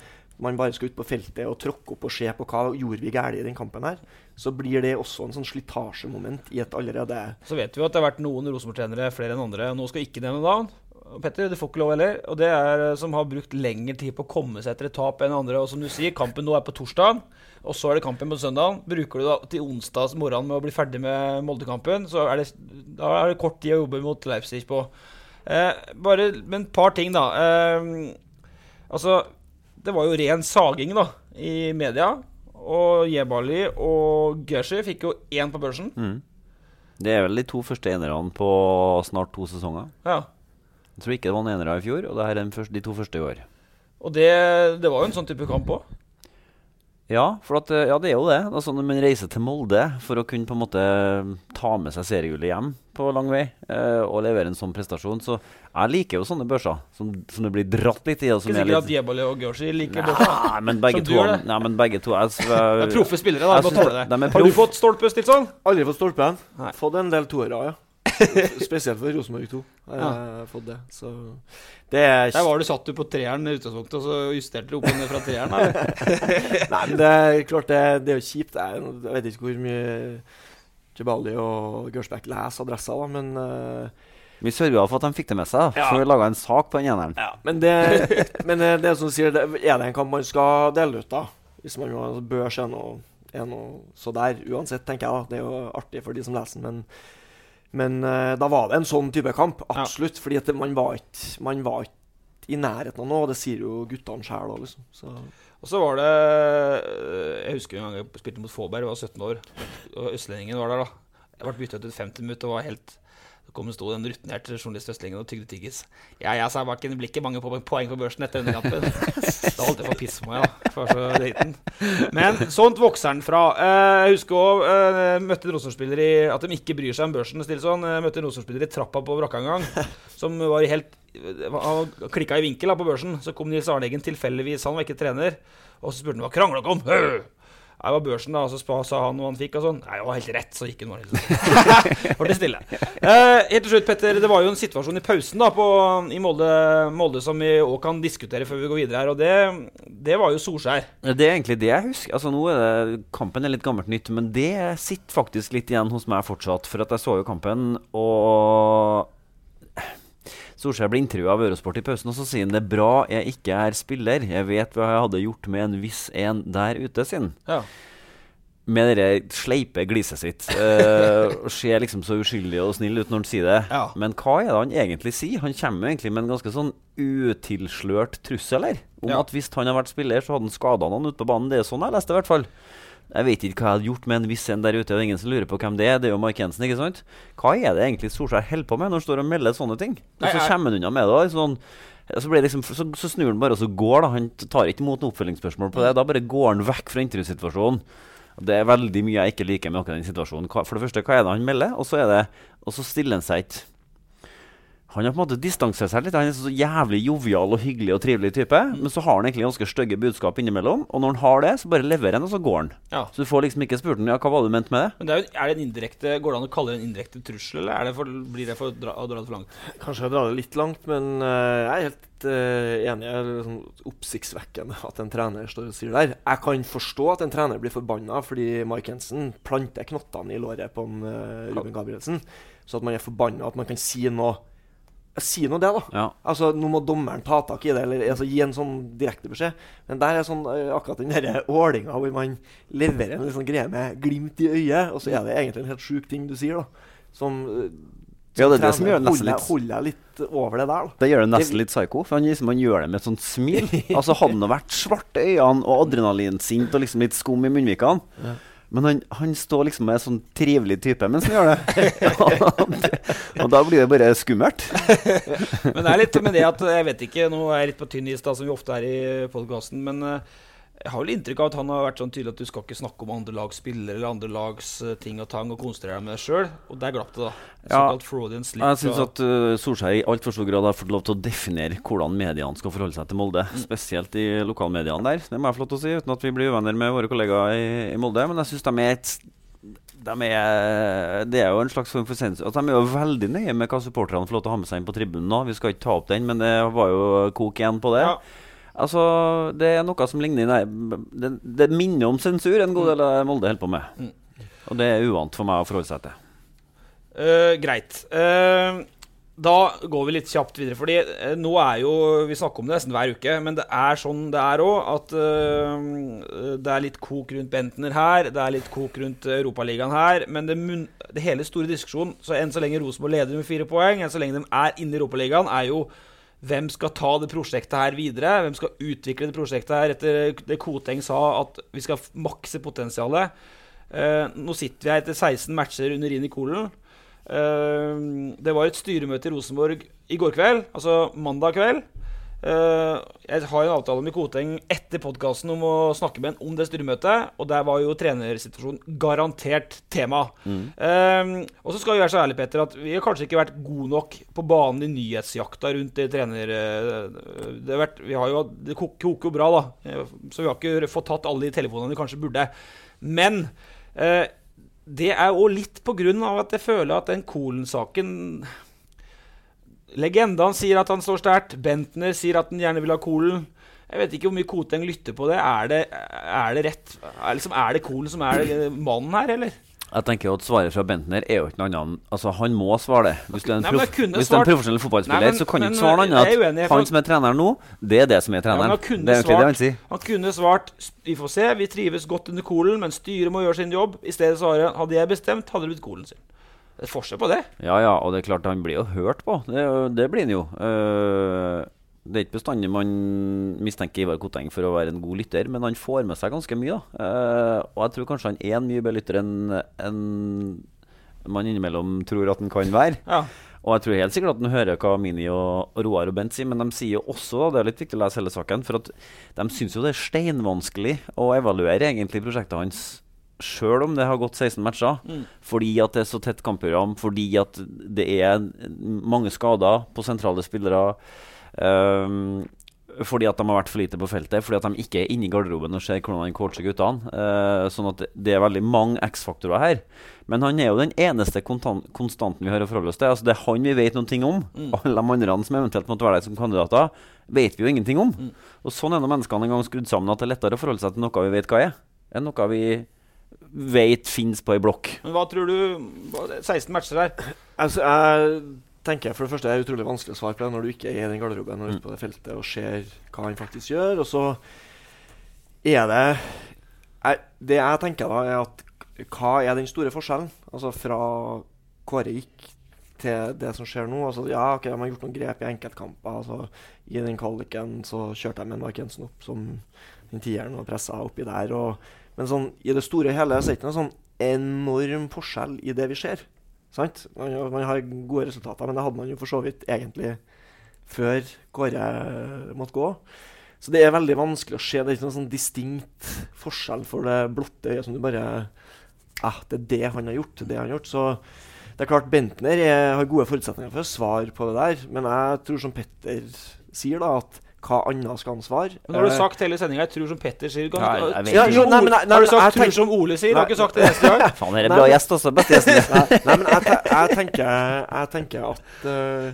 [SPEAKER 6] man bare skal ut på feltet og tråkke opp og se på hva gjorde vi galt i den kampen, her, så blir det også en sånn slitasjemoment i et allerede
[SPEAKER 4] Så vet vi jo at det har vært noen Rosenborg-trenere flere enn andre. Nå skal jeg ikke nevne navn. Petter, du får ikke lov heller. Og det er eh, som har brukt lengre tid på å komme seg etter et tap enn andre. Og som du sier, kampen nå er på torsdag, og så er det kampen på søndag. Bruker du da til onsdags morgen med å bli ferdig med Molde-kampen, så er det, da er det kort tid å jobbe mot Leipzig på. Eh, bare, men et par ting, da. Eh, altså, det var jo ren saging da, i media. Og Jebali og Gershi fikk jo én på børsen.
[SPEAKER 5] Mm. Det er vel de to første enerne på snart to sesonger.
[SPEAKER 4] Ja.
[SPEAKER 5] Jeg tror ikke det var en enere i fjor, og det her er første, de to første i år.
[SPEAKER 4] Og det, det var jo en sånn type kamp òg.
[SPEAKER 5] Ja, for at, eh, ja, det er jo det. Altså, sånn Når man reiser til Molde for å kunne på en måte ta med seg seriegullet hjem på lang vei eh, og levere en sånn prestasjon, så jeg liker jo sånne børser som, som det blir dratt litt i. Og som
[SPEAKER 4] Ikke
[SPEAKER 5] sikkert
[SPEAKER 4] sikkert at
[SPEAKER 5] litt,
[SPEAKER 4] og Gershi liker børser.
[SPEAKER 5] nei, men begge to, nei, men begge to jeg,
[SPEAKER 4] er proffe spillere, da.
[SPEAKER 5] Jeg
[SPEAKER 4] jeg, må tåle det.
[SPEAKER 5] de er
[SPEAKER 4] Har du fått stolpe, Stilson?
[SPEAKER 6] Aldri fått stolpen. Fått en del toere, ja. Spesielt for Rosenborg 2. har Jeg fått det. Så det er
[SPEAKER 4] Der var du satt du på treeren i utgangspunktet, og så justerte du opp og ned fra treeren.
[SPEAKER 6] Nei, men det er klart det, det er jo kjipt. Det er, jeg vet ikke hvor mye Jebali og Gørsbekk leser adressa, da, men uh,
[SPEAKER 5] Vi sørga for at de fikk det med seg,
[SPEAKER 6] Ja.
[SPEAKER 5] for vi laga en sak på den eneren.
[SPEAKER 6] Ja, men det, men eh, det som sier, det, er det en kamp man skal dele ut, da? Hvis man bør se noe, er noe så der, uansett, tenker jeg. da. Det er jo artig for de som leser den, men, men uh, da var det en sånn type kamp. Absolutt. fordi at man var ikke man var ikke i nærheten av noe, og det sier jo guttene sjæl òg, liksom. Så
[SPEAKER 4] Og så var det øh, Jeg husker en gang jeg spilte mot Fåberg, jeg var 17 år. Og østlendingen var der, da. Jeg ble bytta ut i 50 minutter og var helt kom og sto den rutinerte journalist Østlingen og tygde tyggis. Ja, jeg sa bakken, det blir ikke mange po- poeng på børsen etter denne kampen. da holdt jeg på å pisse på meg, da. For så driten. Men sånt vokser den fra. Eh, Jeg husker òg uh, møtte en Rosenborg-spiller i At de ikke bryr seg om børsen. Stille sånn. Jeg møtte en Rosenborg-spiller i trappa på Brakka en gang, som var helt Han klikka i vinkel da, på børsen. Så kom Nils Arne Eggen tilfeldigvis, han var ikke trener. Og så spurte han hva krangla dere om. Jeg var børsen, da, og så sa han hva han fikk. og sånn. Nei, det var helt rett, så gikk han bare Ble stille. Eh, helt til slutt, Petter. Det var jo en situasjon i pausen da, på, i Molde, Molde som vi òg kan diskutere før vi går videre her. Og det, det var jo Solskjær.
[SPEAKER 5] Det er egentlig det jeg husker. Altså nå er det, Kampen er litt gammelt nytt, men det sitter faktisk litt igjen hos meg fortsatt. For at jeg så jo kampen, og Solskjær blir intervjua av Eurosport i pausen, og så sier han det er bra jeg ikke er spiller. Jeg vet hva jeg hadde gjort med en viss en der ute, sin.
[SPEAKER 4] Ja.
[SPEAKER 5] Med det sleipe gliset sitt. Uh, ser liksom så uskyldig og snill ut når han sier det.
[SPEAKER 4] Ja.
[SPEAKER 5] Men hva er det han egentlig sier? Han kommer egentlig med en ganske sånn utilslørt trussel her. Om
[SPEAKER 4] Ja.
[SPEAKER 5] at hvis han hadde vært spiller, så hadde han skada noen ute på banen. Det er sånn jeg leste det, i hvert fall. Jeg vet ikke hva jeg hadde gjort med en viss en der ute. Og ingen som lurer på hvem det er. Det er jo Mark Jensen, ikke sant? Hva er det egentlig Solskjær holder på med når han står og melder sånne ting? Og så kommer han unna med det. og Sånn, så, liksom, så, så snur han bare og så går. da Han tar ikke imot noe oppfølgingsspørsmål på det. Da bare går han vekk fra intervjusituasjonen. Det er veldig mye jeg ikke liker med akkurat den situasjonen. For det første, hva er det han melder? Og så er det Og så stiller han seg ikke. Han har på en måte distansert seg litt. Han er så jævlig jovial og hyggelig og trivelig type. Men så har han egentlig ganske stygge budskap innimellom. Og når han har det, så bare leverer han, og så går han.
[SPEAKER 4] Ja.
[SPEAKER 5] Så du får liksom ikke spurt han ja, hva var det du mente med det.
[SPEAKER 4] Men det er, jo, er det en indirekte, Går det an å kalle det en indirekte trussel, eller er det for, blir det for å dra, å dra det for langt?
[SPEAKER 6] Kanskje jeg drar det litt langt, men uh, jeg er helt uh, enig. Det er liksom oppsiktsvekkende at en trener står og sier det der. Jeg kan forstå at en trener blir forbanna fordi Mark Jensen planter knottene i låret på en, uh, Ruben Gabrielsen. Så at man er forbanna at man kan si noe Si noe det, da.
[SPEAKER 5] Ja.
[SPEAKER 6] Altså, Nå må dommeren ta tak i det, eller altså, gi en sånn direkte beskjed. Men der er sånn, eh, akkurat den der ålinga hvor man leverer en liksom greie med glimt i øyet, og så er det egentlig en helt sjuk ting du sier, da. Som, eh,
[SPEAKER 5] Ja, det er det som gjør det nesten litt-
[SPEAKER 6] holder jeg litt over det der, da.
[SPEAKER 5] Det gjør det nesten litt psycho, for han, liksom, han gjør det med et sånt smil. Altså Hadde han vært svarte øyne og adrenalinsint og liksom litt skum i munnvikene Men han, han står liksom med en sånn trivelig type mens han gjør det. og da blir det bare skummelt.
[SPEAKER 4] Men det er litt med det at Jeg vet ikke, nå er jeg litt på tynn is, da, som vi ofte er i podkasten, men eh, jeg har vel inntrykk av at han har vært sånn tydelig at du skal ikke snakke om andre lags spillere eller andre lags eh, ting og tang, og konsentrere deg med deg sjøl. Og der glapp det, da.
[SPEAKER 5] Ja.
[SPEAKER 4] Såkalt Freudian slip.
[SPEAKER 5] Jeg syns at uh, Solskjær i altfor stor grad har fått lov til å definere hvordan mediene skal forholde seg til Molde. Spesielt i lokalmediene der. Det må jeg få lov til å si, uten at vi blir uvenner med våre kollegaer i, i Molde. Men jeg syns de er et De er, det er jo en slags form for sensor. Altså, de er jo veldig nøye med hva supporterne får lov til å ha med seg inn på tribunen nå. Vi skal ikke ta opp den, men det var jo kok igjen på det.
[SPEAKER 4] Ja.
[SPEAKER 5] Altså, Det er noe som ligner nei, det, det minner om sensur en god del av Molde holder på med.
[SPEAKER 4] Mm.
[SPEAKER 5] Og det er uvant for meg å forholde seg til.
[SPEAKER 4] Uh, greit. Uh, da går vi litt kjapt videre. Fordi uh, nå er jo Vi snakker om det nesten hver uke, men det er sånn det er òg. At det er litt kok rundt Bentner her, det er litt kok rundt Europaligaen her. Men det, mun det hele store diskusjonen, så enn så lenge Rosenborg leder med fire poeng, enn så lenge de er inne i Europaligaen, er jo hvem skal ta det prosjektet her videre? Hvem skal utvikle det prosjektet her etter det Koteng sa, at vi skal makse potensialet? Eh, nå sitter vi her etter 16 matcher under Rini Kolen. Eh, det var et styremøte i Rosenborg i går kveld, altså mandag kveld. Eh, jeg har en avtale med Koteng etter podkasten om å snakke med en om det styremøtet, og der var jo trenersituasjonen garantert tema. Eh, og så skal vi være så ærlige, Petter, at vi har kanskje ikke vært gode nok på banen i nyhetsjakta rundt det trener... eh, Det, har vært, vi har jo, det koker jo bra, da, så vi har ikke fått tatt alle de telefonene vi kanskje burde. Men uh, det er jo litt på grunn av at jeg føler at den Kolen-saken Legendaen sier at han står sterkt. Bentner sier at han gjerne vil ha Kolen. Jeg vet ikke hvor mye Koteng lytter på det. Er det, er det rett? Er, liksom, er det Kolen som er eh, mannen her, eller?
[SPEAKER 5] Jeg tenker at Svaret fra Bentner er jo ikke noe annet Altså, han må svare det. Hvis du er en,
[SPEAKER 4] Nei, kunne
[SPEAKER 5] hvis du er en profesjonell fotballspiller,
[SPEAKER 4] Nei, men-
[SPEAKER 5] så kan du ikke svare noe annet. at Han som er trener nå, det er det som er
[SPEAKER 4] Ja,
[SPEAKER 5] treneren.
[SPEAKER 4] han kunne
[SPEAKER 5] det er
[SPEAKER 4] svart,
[SPEAKER 5] sier.
[SPEAKER 4] han kunne svart Vi får se, vi trives godt under Kolen, men styret må gjøre sin jobb. I stedet svarer han hadde jeg bestemt, hadde det blitt Kolen sin. Det er forskjell på det.
[SPEAKER 5] Ja, ja, og det er klart han blir jo hørt på. Det, det blir han jo. Uh, det er ikke bestandig man mistenker Ivar Koteng for å være en god lytter, men han får med seg ganske mye. da Uh, Og jeg tror kanskje han er en mye bedre lytter enn en man innimellom tror at han kan være.
[SPEAKER 4] Ja.
[SPEAKER 5] Og jeg tror helt sikkert at han hører hva Mini og og Roar og Bent sier, men de sier jo også, det er litt viktig å lese hele saken, for at de syns jo det er steinvanskelig å evaluere egentlig prosjektet hans. Sjøl om det har gått 16 matcher. Fordi at det er så tett kampprogram, fordi at det er mange skader på sentrale spillere. um, fordi at de har vært for lite på feltet, fordi at de ikke er inne i garderoben og ser hvordan han coacher guttene. Uh, sånn at det- er veldig mange X-faktorer her. Men han er jo den eneste konstanten vi har å forholde oss til. Altså Det er han vi vet noen ting om. Alle de andre som eventuelt måtte være der som kandidater, vet vi jo ingenting om. Og sånn er nå menneskene en gang skrudd sammen at det er lettere å forholde seg til noe vi vet hva er, enn noe vi vet fins på ei blokk.
[SPEAKER 4] Men hva tror du 16 matcher her.
[SPEAKER 6] Altså, jeg tenker for det første er det utrolig vanskelig å svare på det når du ikke er i den garderoben og ute på det feltet og ser hva han faktisk gjør. Og så er det jeg, Det jeg tenker da, er at hva er den store forskjellen? Altså fra Kåre gikk til det som skjer nå. Altså, ja, ok, De har gjort noen grep i enkeltkamper. Altså, I den kvaliken så kjørte de med Mark Jensen opp som den tieren og pressa oppi der. Og, men sånn, i det store og hele så er det ikke noen sånn enorm forskjell i det vi ser. Sant? Man, man har gode resultater, men det hadde man jo for så vidt egentlig før Kåre måtte gå. Så det er veldig vanskelig å se. Det er ikke noen sånn distinkt forskjell for det blotte øyet som du bare ah, Det er det han har gjort. det han har gjort. Så det er klart Bentner er, har gode forutsetninger for å svare på det der, men jeg tror som Petter sier, da, at hva annet skal han svare?
[SPEAKER 4] Men har du
[SPEAKER 6] Eh,
[SPEAKER 4] sagt hele sendinga 'jeg tror som Petter sier'. Kan,
[SPEAKER 5] Ja, jeg vet
[SPEAKER 6] Ja, jo, nei, nei, nei,
[SPEAKER 4] har du sagt
[SPEAKER 6] jeg
[SPEAKER 4] 'tror som Ole sier'? Har ikke sagt det neste gang.
[SPEAKER 5] Faen, det er
[SPEAKER 6] Nei,
[SPEAKER 5] bra gjest, også, Beste gjesten.
[SPEAKER 6] Nei, nei, men jeg, jeg, tenker, jeg tenker at uh,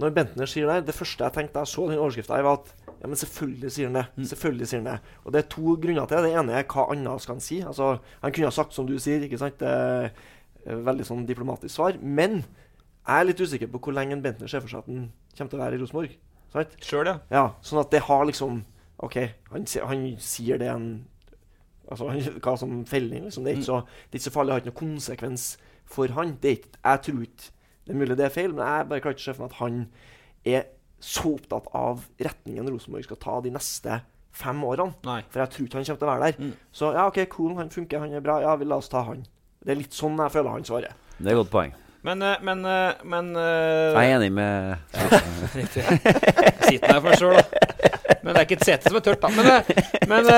[SPEAKER 6] når Bentner sier det Det første jeg tenkte da jeg så den overskrifta, var at ja, men selvfølgelig sier han det. Selvfølgelig sier han det. Og det er to grunner til det. Det ene er hva annet skal han si. Altså, han kunne ha sagt som du sier, ikke sant. Det er veldig sånn diplomatisk svar. Men jeg er litt usikker på hvor lenge Bentner ser for seg at han kommer til å være i Rosenborg. Sant?
[SPEAKER 4] Sjøl, ja.
[SPEAKER 6] Ja, sånn at det har liksom OK, han, han sier det en Altså han, hva som felling, liksom. Det er, ikke så, det er ikke så farlig, det har ikke noen konsekvens for han. Det er ikke, jeg tror ikke Det er mulig det er feil, men jeg bare klarer ikke å se for meg at han er så opptatt av retningen Rosenborg skal ta de neste fem årene.
[SPEAKER 4] Nei.
[SPEAKER 6] For jeg tror ikke han kommer til å være der.
[SPEAKER 4] Mm.
[SPEAKER 6] Så ja, OK, cool, han funker, han er bra. Ja, vi la oss ta han. Det er litt sånn jeg føler han svarer.
[SPEAKER 5] Det er et godt poeng.
[SPEAKER 4] Men, eh, men, eh, men eh,
[SPEAKER 5] Jeg er enig med
[SPEAKER 4] Riktig. Jeg sitter her for sjøl, da. Men det er ikke et sete som er tørt, da. Men, men,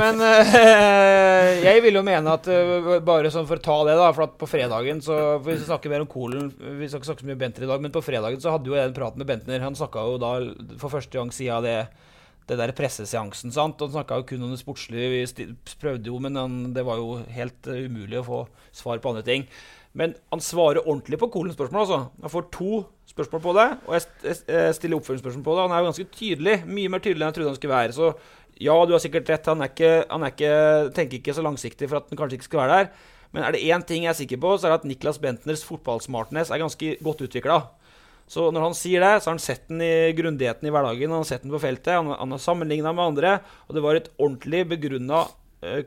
[SPEAKER 4] men jeg vil jo mene at bare sånn for å ta det, da For at på fredagen så for Vi skal snakke mer om Kolen. Vi skal ikke snakke så mye om Bentner i dag, men på fredagen så hadde jo jeg en prat med Bentner. Han snakka jo da for første gang siden det det der presseseansen. sant? Han snakka kun om det sportslige. Vi prøvde jo, men han, det var jo helt umulig å få svar på andre ting. Men han svarer ordentlig på Kolens spørsmål. altså. Han får to spørsmål på det, og jeg, st- jeg, jeg stiller oppfølgingsspørsmål på det. Han er jo ganske tydelig. Mye mer tydelig enn jeg trodde han skulle være. Så ja, du har sikkert rett. Han, ikke, han ikke, tenker ikke så langsiktig for at han kanskje ikke skal være der. Men er det én ting jeg er sikker på, så er det at Niklas Bentners fotballsmartness er ganske godt utvikla. Så når han sier det, så har han sett den i grundigheten i hverdagen, han har sett den på feltet, han, han har sammenligna med andre, og det var et ordentlig begrunna,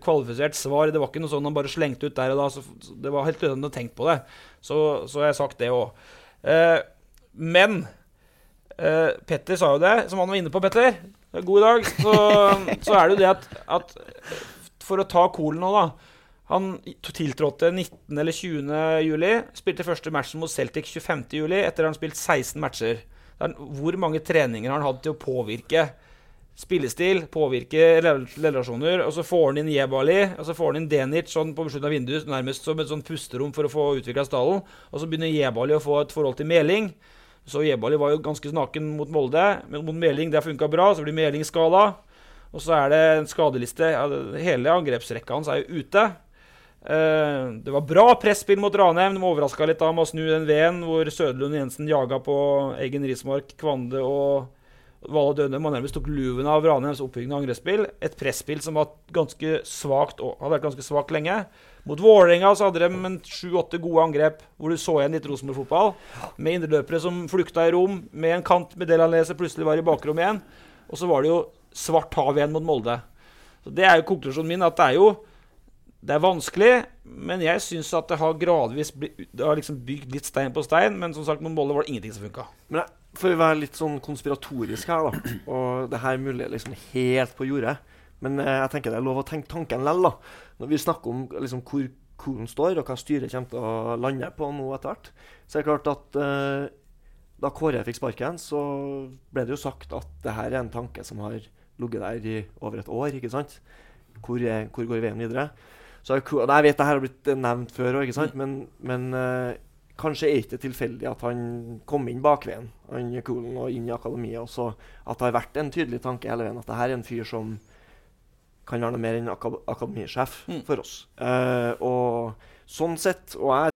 [SPEAKER 4] kvalifisert svar. Det var ikke noe sånn han bare slengte ut der og da. Så, det var helt tydelig han tenke på det. Så, så har jeg sagt det òg. Eh, men eh, Petter sa jo det, som han var inne på, Petter. God dag. Så, så er det jo det at, at For å ta Kolen nå, da. Han tiltrådte 19. eller 20. juli. Spilte første matchen mot Celtic 25. juli etter at han spilt 16 matcher. Er- Hvor mange treninger har han hatt til å påvirke spillestil, påvirke relasjoner? Og så får han inn Jebali, og så får han inn Denic sånn på slutten av vinduet, nærmest som et sånn pusterom for å få utvikla stallen. Og så begynner Jebali å få et forhold til Meling. Så Jebali var jo ganske naken mot Molde, men mot Meling det funka bra. Så blir Meling skada. Og så er det en skadeliste. Hele angrepsrekka hans er jo ute. Eh, det var bra presspill mot Ranheim. De overraska litt da med å snu den veden hvor Søderlund Jensen jaga på Eggen Rismark, Kvande og Valle Dønnem og nærmest tok luven av Ranheims oppbyggende angrepsspill. Et presspill som var ganske svagt, hadde vært ganske svakt lenge. Mot Vålerenga så hadde de sju-åtte gode angrep hvor du så igjen litt Rosenborg-fotball. Med indreløpere som flukta i rom, med en kant med delanleser, plutselig var i bakrom igjen. Og så var det jo svart hav igjen mot Molde. Så Det er jo konklusjonen min, at det er jo det er vanskelig, men jeg syns at det har gradvis blitt, det har liksom bygd litt stein på stein. Men som sagt, mot Molde var det ingenting som funka.
[SPEAKER 6] Men for å være litt sånn konspiratorisk her, da, og det her er mulig liksom helt på jordet Men eh, jeg tenker det er lov å tenke tanken lell, da. Når vi snakker om liksom, hvor kolen står, og hva styret kommer til å lande på nå etter hvert, så er det klart at eh, da Kåre fikk sparken, så ble det jo sagt at det her er en tanke som har ligget der i over et år. ikke sant? Hvor, er, hvor går veien videre? Så Jeg vet det her har blitt nevnt før òg, men, men eh, kanskje er det ikke tilfeldig at han kom inn bakveien han Coolen, og inn i akademiet. Også, at det har vært en tydelig tanke hele veien at det her er en fyr som kan være noe mer enn aka akademisjef
[SPEAKER 4] Mm.
[SPEAKER 6] for oss. Uh, og sånn sett, og jeg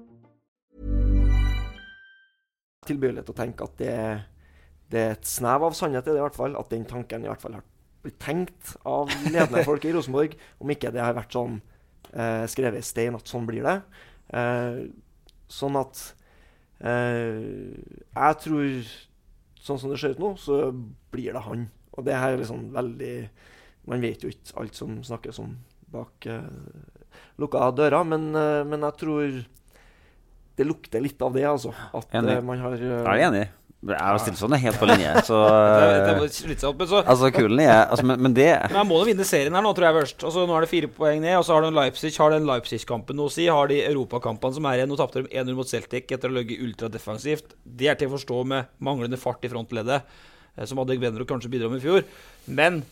[SPEAKER 6] Tilbøyelig til å tenke at det, det er et snev av sannhet i det, i hvert fall. At den tanken i hvert fall har blitt tenkt av ledende folk i Rosenborg. Om ikke det har vært sånn eh, skrevet i stein at sånn blir det. Eh, sånn at eh, Jeg tror sånn som det ser ut nå, så blir det han. Og det her er liksom veldig Man vet jo ikke alt som snakkes om bak uh, lukka dører, men, eh, men jeg tror det lukter litt av det, altså. At
[SPEAKER 5] Enig.
[SPEAKER 6] eh, man har eh,
[SPEAKER 5] Jeg er enig. Jeg og Stilson er helt på linje. Så,
[SPEAKER 4] Det det er slitsomt, men så-
[SPEAKER 5] altså, kulen er altså, men, men det
[SPEAKER 4] Men jeg må nå vinne serien her nå, tror jeg først. Altså, nå er det fire poeng ned, og så har de Leipzig Har den Leipzig-kampen noe å si. Har de europakampene som er igjen. Nå tapte de 1-0 mot Celtic etter å ligge ultradefensivt. Det er til å forstå med manglende fart i frontleddet, eh, som hadde Benro kanskje bidra med i fjor. Men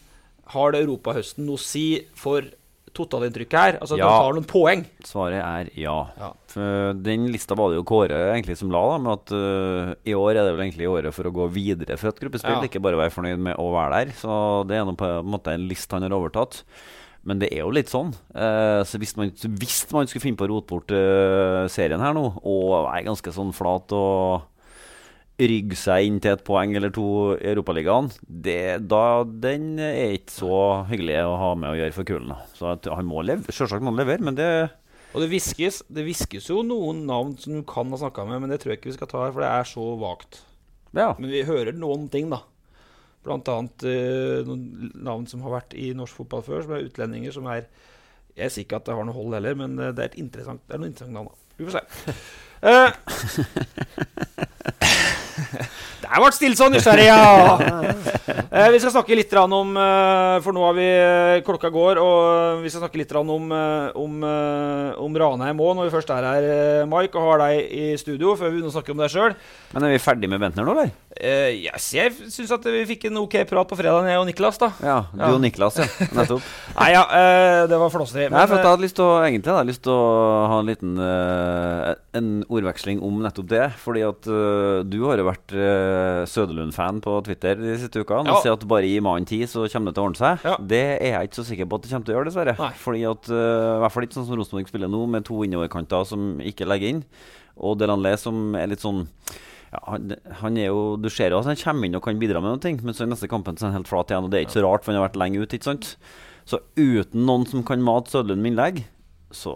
[SPEAKER 4] har det europahøsten noe å si for totalinntrykket her? Altså,
[SPEAKER 5] Ja.
[SPEAKER 4] de tar noen poeng.
[SPEAKER 5] Svaret er ja. For den lista var det jo Kåre egentlig som la, da, med at uh, i år er det vel egentlig året for å gå videre fra et gruppespill,
[SPEAKER 4] Ja.
[SPEAKER 5] ikke bare være fornøyd med å være der. Så det er på en måte en list han har overtatt. Men det er jo litt sånn. Uh, så hvis man, hvis man skulle finne på å rote bort uh, serien her nå, og være ganske sånn flat og rygge seg inn til et poeng eller to i Europaligaen, det, den er ikke så hyggelig å ha med å gjøre for kulen. Så han må leve, selvsagt må han levere, men det
[SPEAKER 4] Og det hviskes Det jo noen navn som du kan ha snakka med, men det tror jeg ikke vi skal ta her, for det er så vagt.
[SPEAKER 5] Ja.
[SPEAKER 4] Men vi hører noen ting, da. Blant annet eh, noen navn som har vært i norsk fotball før, som er utlendinger som er Jeg sier ikke at det har noe hold heller, men eh, det er et interessant Det er noen interessante navn, da. Vi får se. Eh, Der ble Stilson nysgjerrig, ja! Eh, vi skal snakke litt om eh, For nå har vi eh, Klokka går, og vi skal snakke litt om, om, om Ranheim òg, når vi først er her, Mike, og har deg i studio, før vi begynner å snakke om deg sjøl.
[SPEAKER 5] Men er vi ferdig med Bentner nå, eller?
[SPEAKER 4] Yes, jeg syns at vi fikk en ok prat på fredag, jeg og Niklas, da.
[SPEAKER 5] Ja, du og Niklas, ja. Nettopp.
[SPEAKER 4] Nei, ja, det var flåseri.
[SPEAKER 5] Nei, for jeg hadde lyst til å, egentlig hadde lyst til å ha en liten En ordveksling om nettopp det. Fordi at du har jo vært uh, Søderlund-fan på Twitter de siste ukene.
[SPEAKER 4] Ja.
[SPEAKER 5] Og sier at bare gi mannen tid, så kommer det til å ordne seg. Det er jeg ikke så sikker på at det kommer til å gjøre, dessverre. Fordi at uh, I hvert fall ikke sånn som Rosenborg spiller nå, med to innoverkanter som ikke legger inn. Og Delanlé som er litt sånn ja, han, han er jo, Du ser jo at han kommer inn og kan bidra med noe, men så i neste kampen så er han helt flat igjen. Og Det er ikke så rart, for han har vært lenge ute. ikke sant? Så uten noen som kan mate Søderlund med innlegg, så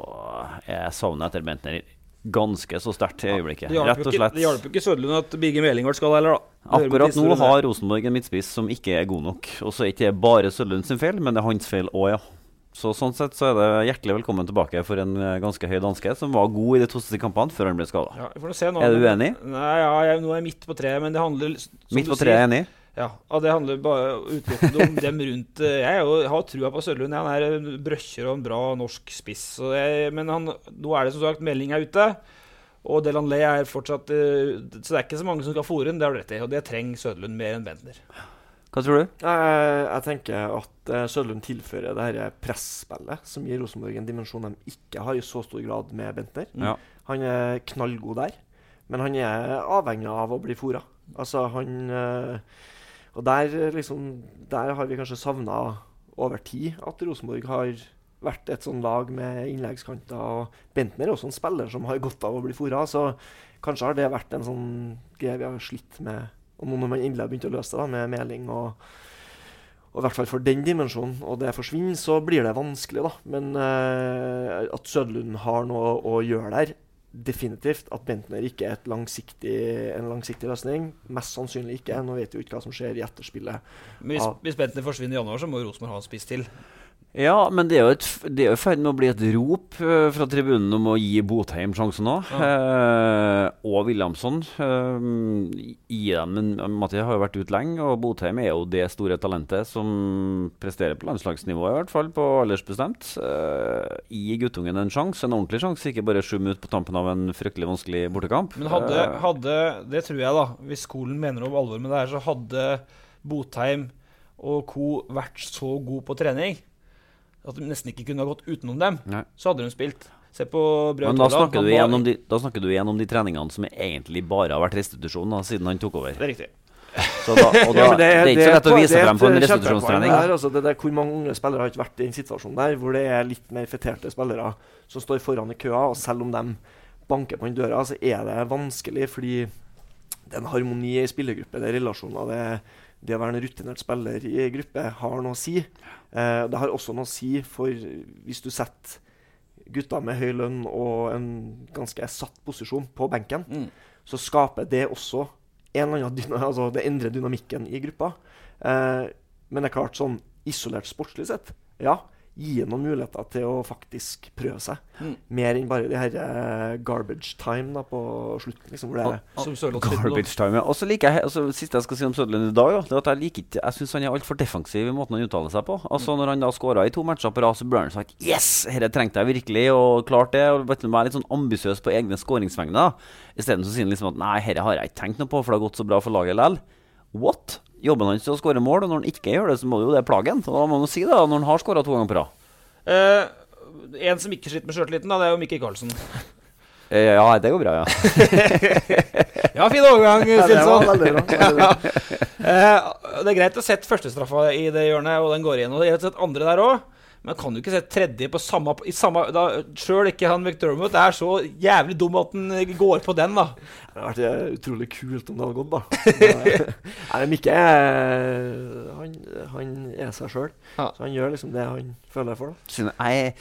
[SPEAKER 5] er savnet etter Bentner ganske så sterkt i øyeblikket.
[SPEAKER 4] Ja,
[SPEAKER 5] Rett og slett.
[SPEAKER 4] det hjalp jo ikke Søderlund at Birger Meling ble skada heller, da.
[SPEAKER 5] Akkurat nå har. Rosenborg en midtspiss som ikke er god nok. Og så er ikke det bare Sødlund sin feil, men det er hans feil òg, ja. Så Sånn sett så er det hjertelig velkommen tilbake for en eh, ganske høy danske, som var god i de to siste kampene før han ble skada.
[SPEAKER 4] Ja,
[SPEAKER 5] er du uenig?
[SPEAKER 4] Nei, ja, jeg, nå er jeg midt på treet, men det handler
[SPEAKER 5] Midt på treet,
[SPEAKER 4] er
[SPEAKER 5] enig?
[SPEAKER 4] Ja, og det handler bare utelukkende om dem rundt eh, Jeg jo, jeg har trua på Sørlund. Han er en brøkkjer og en bra norsk spiss. Så jeg, men han, nå er det som sagt melding er ute. Og Delanley er fortsatt eh, Så det er ikke så mange som skal fòre ham, det har du rett i. Og det trenger Sødlund mer enn Bentner.
[SPEAKER 5] Hva tror du?
[SPEAKER 6] Jeg, jeg tenker at Sødlund Sørlund tilfører det her presspillet, som gir Rosenborg en dimensjon de ikke har i så stor grad med Bentner.
[SPEAKER 5] Ja.
[SPEAKER 6] Han er knallgod der, men han er avhengig av å bli fòra. Altså, han eh, Og der, eh, liksom, der har vi kanskje savna over tid at Rosenborg har vært et sånn lag med innleggskanter. Og Bentner er også en spiller som har godt av å bli fora, så kanskje har det vært en sånn greie vi har slitt med. Og nå når man endelig har begynt å løse det da, med Meling og og i hvert fall for den dimensjonen, og det forsvinner, så blir det vanskelig, da. Men eh, at Sødlund har noe å gjøre der, definitivt. At Bentner ikke er et langsiktig, en langsiktig løsning, mest sannsynlig ikke. Nå vet vi jo ikke hva som skjer i etterspillet.
[SPEAKER 4] Men hvis, hvis Bentner forsvinner i januar, så må Rosenborg ha en spiss til.
[SPEAKER 5] Ja, men det er jo i ferd med å bli et rop eh, fra tribunen om å gi Botheim sjansen nå. Eh, og Williamson. Eh, dem men Matti har jo vært ute lenge, og Botheim er jo det store talentet som presterer på landslagsnivå, i hvert fall, på aldersbestemt. Eh, gi guttungen en sjanse, en ordentlig sjanse, ikke bare sju minutter på tampen av en fryktelig vanskelig bortekamp.
[SPEAKER 4] Men hadde,
[SPEAKER 5] Eh,
[SPEAKER 4] hadde Det tror jeg, da. Hvis skolen mener om alvor med det her, så hadde Botheim og co. vært så god på trening at de nesten ikke kunne ha gått utenom dem.
[SPEAKER 5] Nei.
[SPEAKER 4] Så hadde de spilt. Se på Braut
[SPEAKER 5] men da snakker, du igjen om de, da snakker du igjen om de treningene som egentlig bare har vært restitusjon da, siden han tok over.
[SPEAKER 4] Det er riktig.
[SPEAKER 5] Så da, og da,
[SPEAKER 6] Ja, det,
[SPEAKER 5] det, er ikke så lett å vise frem på en restitusjonstrening.
[SPEAKER 6] Der, altså, det der, hvor mange unge spillere har ikke vært i en situasjon der hvor det er litt mer feterte spillere som står foran i køa, og selv om de banker på den døra, så er det vanskelig fordi det er en harmoni i spillergruppe, det er relasjoner. Det, det å være en rutinert spiller i gruppe har noe å si. Eh, det har også noe å si for hvis du setter gutter med høy lønn og en ganske satt posisjon på benken, så skaper det også en eller annen dyna, altså Det endrer dynamikken i gruppa. Eh, men det er klart, sånn isolert sportslig sett, ja, gi ham noen muligheter til å faktisk prøve seg.
[SPEAKER 4] Mm.
[SPEAKER 6] Mer enn bare de her eh, garbage time da på slutten. Liksom, hvor det er.
[SPEAKER 5] Garbage time, ja. Og så liker jeg altså, Siste jeg skal si om Søderlund i dag, da, det er at jeg liker ikke Jeg syns han er altfor defensiv i måten han uttaler seg på. Altså Når han da skåra i to matcher på rad, så burde han sagt Yes! Dette trengte jeg virkelig, og klart det. Og vet du, Være litt sånn ambisiøs på egne skåringsvegne. Isteden så sier han liksom at Nei, dette har jeg ikke tenkt noe på, for det har gått så bra for laget likevel. What? Jobben hans til å skåre mål, og når han ikke gjør det, så må jo det plage ham. Da må han si det, da, når han har skåra to ganger på rad.
[SPEAKER 4] Uh, en som ikke sliter med sjøltilliten, da, det er jo Mikkel Karlsen.
[SPEAKER 5] Uh, Ja, det går bra, ja.
[SPEAKER 4] Ja, fin overgang,
[SPEAKER 6] Ja, det
[SPEAKER 4] Stilson.
[SPEAKER 6] bra.
[SPEAKER 4] Eh, det er greit å sette førstestraffa i det hjørnet, og den går igjen. Og det er greit å sette andre der òg. Men kan du ikke sette tredje på samme, i samme da, Sjøl ikke han McDermott er så jævlig dum at han går på den, da.
[SPEAKER 6] Det hadde vært eh, utrolig kult om det hadde gått, da. Nei, men Mikke er- han, han er seg sjøl.
[SPEAKER 4] Ja.
[SPEAKER 6] Så han gjør liksom det han føler for. da.
[SPEAKER 5] Jeg,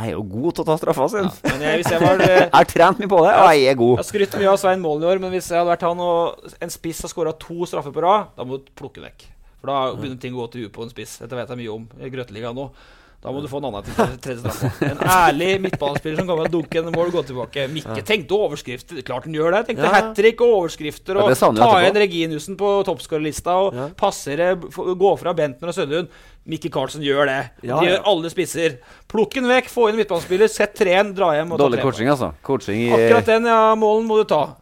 [SPEAKER 5] jeg er jo god til å ta straffa, sin.
[SPEAKER 4] Ja, jeg, hvis jeg var eh,
[SPEAKER 5] Jeg har trent mye på det, og jeg er
[SPEAKER 4] Jeg har skrytt mye av Svein Målen i år, men hvis jeg hadde vært han og en spiss har skåra to straffer på rad, da må du plukke vekk. For da begynner ting å gå til huet på en spiss. Dette vet jeg mye om i Grøteligaen nå. Da må du få en annen til tredje- straffe. En ærlig midtbanespiller som kommer og dunker en mål og går tilbake. Mikke tenkte overskrifter. Klart han gjør det. Tenkte
[SPEAKER 6] Ja.
[SPEAKER 4] hat trick og overskrifter og
[SPEAKER 5] jo
[SPEAKER 4] ta igjen Reginussen på toppskårerlista og
[SPEAKER 6] Ja.
[SPEAKER 4] passere, gå fra Bentner og Søderlund. Mikke Karlsen gjør det.
[SPEAKER 6] Ja,
[SPEAKER 4] De
[SPEAKER 6] ja.
[SPEAKER 4] gjør alle spisser. Plukk den vekk, få inn midtbanespiller, sett treen, dra hjem
[SPEAKER 5] Dårlig coaching, altså. Coaching i
[SPEAKER 4] Akkurat den, ja, målen må du ta.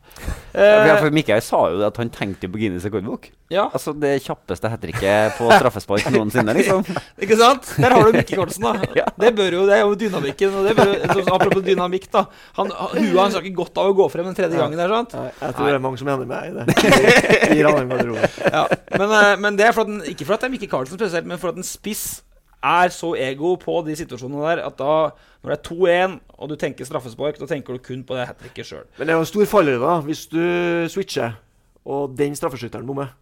[SPEAKER 5] Ja,
[SPEAKER 4] Eh,
[SPEAKER 5] for Mikael sa jo at han tenkte på Guinness rekordbok.
[SPEAKER 4] ja.
[SPEAKER 5] Altså det kjappeste hat tricket på straffespark noensinne, liksom.
[SPEAKER 4] Ikke sant? Der har du Mikke Kolsen, da.
[SPEAKER 5] Ja.
[SPEAKER 4] Det bør jo, det er jo dynamikken. Og det bør, så- apropos dynamikk, da. Han, huet hans har ikke godt av å gå frem den tredje gangen der, sant?
[SPEAKER 6] Nei, jeg tror det er mange som er enig med meg i det. I.
[SPEAKER 4] Ja. Men, eh, men det er for at den, ikke for at det er Mikke Karlsen spesielt, men for at en spiss er så ego på de situasjonene der at da, når det er 2-1, og du tenker straffespark, da tenker du kun på det hat tricket sjøl.
[SPEAKER 6] Men det er jo en stor fallhøyde da, hvis du switcher, og den straffeskytteren bommer.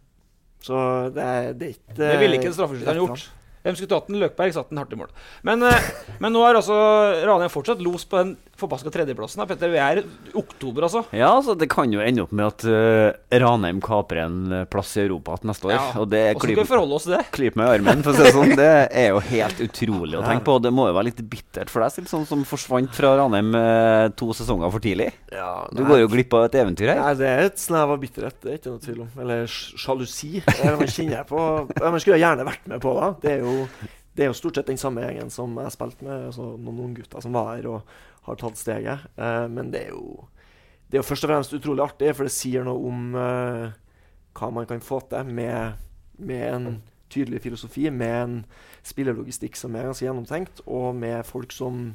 [SPEAKER 6] Så det er, det er ikke
[SPEAKER 4] Det ville ikke straffeskytteren straffeskytter gjort. Hvem skulle tatt den? Løkberg satt den hardt i mål. Men, eh, men nå er altså Ranheim fortsatt los på den forbaska tredjeplassen. da, Petter. Vi er i oktober, altså.
[SPEAKER 5] Ja, altså det kan jo ende opp med at uh, Ranheim kaprer en eh, plass i Europa til neste år.
[SPEAKER 4] Ja,
[SPEAKER 5] og det
[SPEAKER 4] er
[SPEAKER 5] klyper meg i armen, for å si det sånn. Det er jo helt utrolig å tenke på. Det må jo være litt bittert for deg, Silt, sånn som forsvant fra Ranheim uh, to sesonger for tidlig.
[SPEAKER 6] Ja,
[SPEAKER 5] Du går jo glipp av et eventyr her.
[SPEAKER 6] Nei, det er et snev av bitterhet, det er ikke noe tvil om. Eller sjalusi. Det man kjenner jeg på Man skulle gjerne vært med på det. Det er jo, det er jo stort sett den samme gjengen som jeg spilte med. Altså noen gutter som var her og har tatt steget. Eh, men det er jo Det er jo først og fremst utrolig artig, for det sier noe om uh, hva man kan få til med, med en tydelig filosofi, med en spillerlogistikk som er ganske gjennomtenkt, og med folk som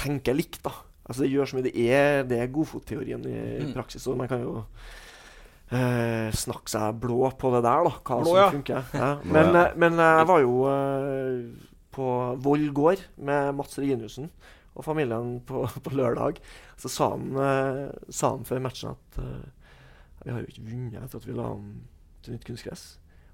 [SPEAKER 6] tenker likt, da. Altså Det gjør så mye. Det er, det er godfotteorien i
[SPEAKER 4] Mm.
[SPEAKER 6] praksis. Og man kan jo Uh, snakke seg blå på det der, da. Hva
[SPEAKER 4] Blå,
[SPEAKER 6] som
[SPEAKER 4] ja.
[SPEAKER 6] funker. Ja. Men, eh, men jeg var jo på Voll gård med Mats Reginussen og familien på, på lørdag. Så sa han, eh, sa han før matchen at eh, vi har jo ikke vunnet etter at vi la om til nytt kunstgress.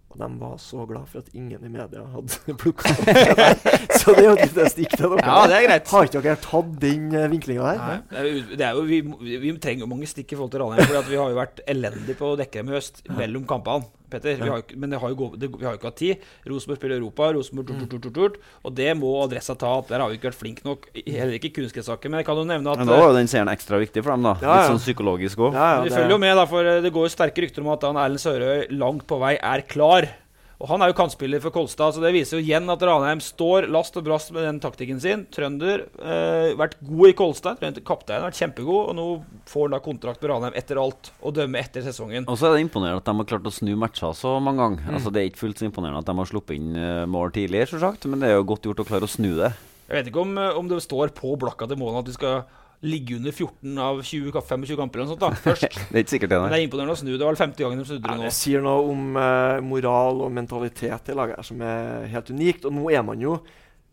[SPEAKER 6] Og de var så glad for at ingen i media hadde plukka opp det der. Så det er jo et lite stikk til dere.
[SPEAKER 4] Ja, det er greit.
[SPEAKER 6] Har ikke dere tatt den uh, vinklinga der?
[SPEAKER 4] Nei, det er jo, vi- vi trenger jo mange stikk i forhold til Ranheim. For vi har jo vært elendige på å dekke dem i høst mellom kampene. Petter, vi har, men det har jo, det, vi har jo ikke hatt tid. Rosenborg spiller Europa, Rosenborg Og det må Adressa ta opp. Der har vi ikke vært flinke nok. Heller ikke kunstgressaker. Men jeg kan jo nevne at
[SPEAKER 5] Men da var jo den serien ekstra viktig for dem, da.
[SPEAKER 6] Ja, ja.
[SPEAKER 5] Litt sånn psykologisk òg.
[SPEAKER 6] Ja, ja,
[SPEAKER 4] Vi
[SPEAKER 6] det-
[SPEAKER 4] følger jo med, da, for eh, det går jo sterke rykter om at han Erlend Sørøy langt på vei er klar. Og Han er jo kantspiller for Kolstad, så det viser jo igjen at Ranheim står last og brast med den taktikken sin. Trønder eh, vært god i Kolstad. Trønder Kapteinen vært kjempegod, og nå får han da kontrakt med Ranheim etter alt, og dømme etter sesongen.
[SPEAKER 5] Og så er det imponerende at de har klart å snu matcher så mange ganger.
[SPEAKER 4] Mm.
[SPEAKER 5] Altså Det er ikke fullt så imponerende at de har sluppet inn eh, mål tidligere, selvsagt, men det er jo godt gjort å klare å snu det.
[SPEAKER 4] Jeg vet ikke om, eh, om det står på blokka til målen at de skal ligge under 14 av 20, 25 kamper eller noe sånt da, først.
[SPEAKER 5] Det er ikke sikkert det,
[SPEAKER 4] nei. det er imponerende å snu. Det var vel 50 gangen de snudde det nå.
[SPEAKER 6] det sier noe om uh, moral og mentalitet i laget her som er helt unikt. Og nå er man jo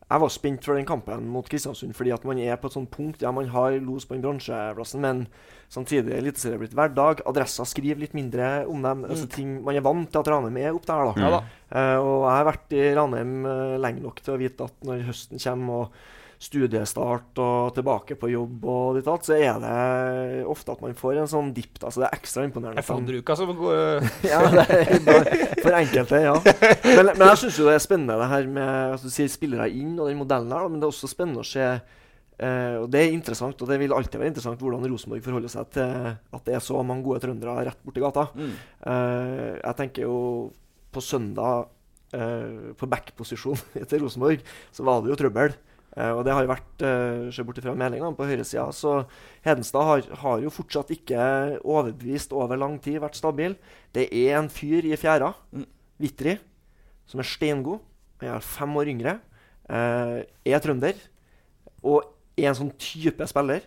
[SPEAKER 6] Jeg var spent for den kampen mot Kristiansund fordi at man er på et sånt punkt Ja, man har los på den bronseplassen, men samtidig er Eliteserien blitt hverdag. Adressa skriver litt mindre om dem. Altså, ting, man er vant til at Ranheim er opp der, da.
[SPEAKER 4] Ja da.
[SPEAKER 6] Uh, og jeg har vært i Ranheim uh, lenge nok til å vite at når høsten kommer og studiestart og tilbake på jobb og ditt alt, så er det ofte at man får en sånn dipp. Altså det er ekstra imponerende.
[SPEAKER 4] Det er uka som går
[SPEAKER 6] ja, det er, for enkelte, ja. Men, men jeg syns jo det er spennende det her med at du sier spillere inn og den modellen her, men det er også spennende å se eh, og Det er interessant, og det vil alltid være interessant hvordan Rosenborg forholder seg til at det er så mange gode trøndere rett borti gata.
[SPEAKER 4] Mm.
[SPEAKER 6] Eh, jeg tenker jo på søndag eh, på backposisjon til Rosenborg, så var det jo trøbbel. Eh, og det har vært, uh, se bort fra meldingene på høyresida, så Hedenstad har, har jo fortsatt ikke overbevist over lang tid, vært stabil. Det er en fyr i fjæra,
[SPEAKER 4] Mm.
[SPEAKER 6] Vitri, som er steingod. Han er fem år yngre. eh, er trønder. Og er en sånn type spiller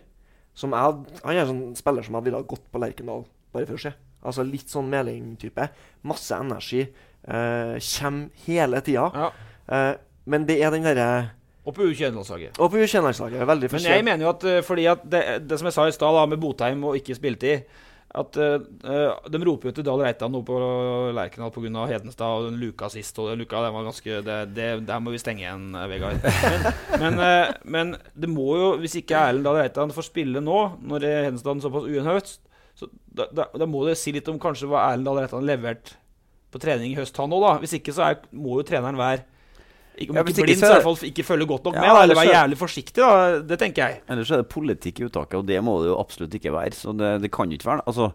[SPEAKER 6] som jeg, Han er en sånn spiller som jeg ville ha gått på Lerkendal bare for å se. Altså Litt sånn Meling-type. Masse energi. Eh, Kommer hele tida. Eh, men det er den derre
[SPEAKER 4] Og på U21-landslaget.
[SPEAKER 6] Og på U21-landslaget. Veldig
[SPEAKER 4] forskjellig.
[SPEAKER 6] Men
[SPEAKER 4] jeg mener jo at eh, fordi at det, det som jeg sa i stad, med Botheim og ikke spilletid at eh, De roper jo til Dahl Reitan nå på Lerkendal pga. Hedenstad og den luka sist. Og den luka, den var ganske det, det, Der må vi stenge igjen, Vegard. Men, men, uh, men det må jo, hvis ikke Erlend Dahl Reitan får spille nå, når Hedenstad er såpass ujevn så da, da, da må det si litt om kanskje hva Erlend Dahl Reitan levert på trening i høst, han òg, da. Hvis ikke så er, må jo treneren være ikke, om
[SPEAKER 5] Ja,
[SPEAKER 4] ikke blind,
[SPEAKER 5] så
[SPEAKER 4] i
[SPEAKER 5] er-
[SPEAKER 4] hvert fall ikke følge godt nok
[SPEAKER 5] Ja,
[SPEAKER 4] med. Da, eller være jævlig forsiktig, da. Det tenker jeg.
[SPEAKER 5] Ellers er det politikk i uttaket, og det må det jo absolutt ikke være. Så det, det kan jo ikke være Altså,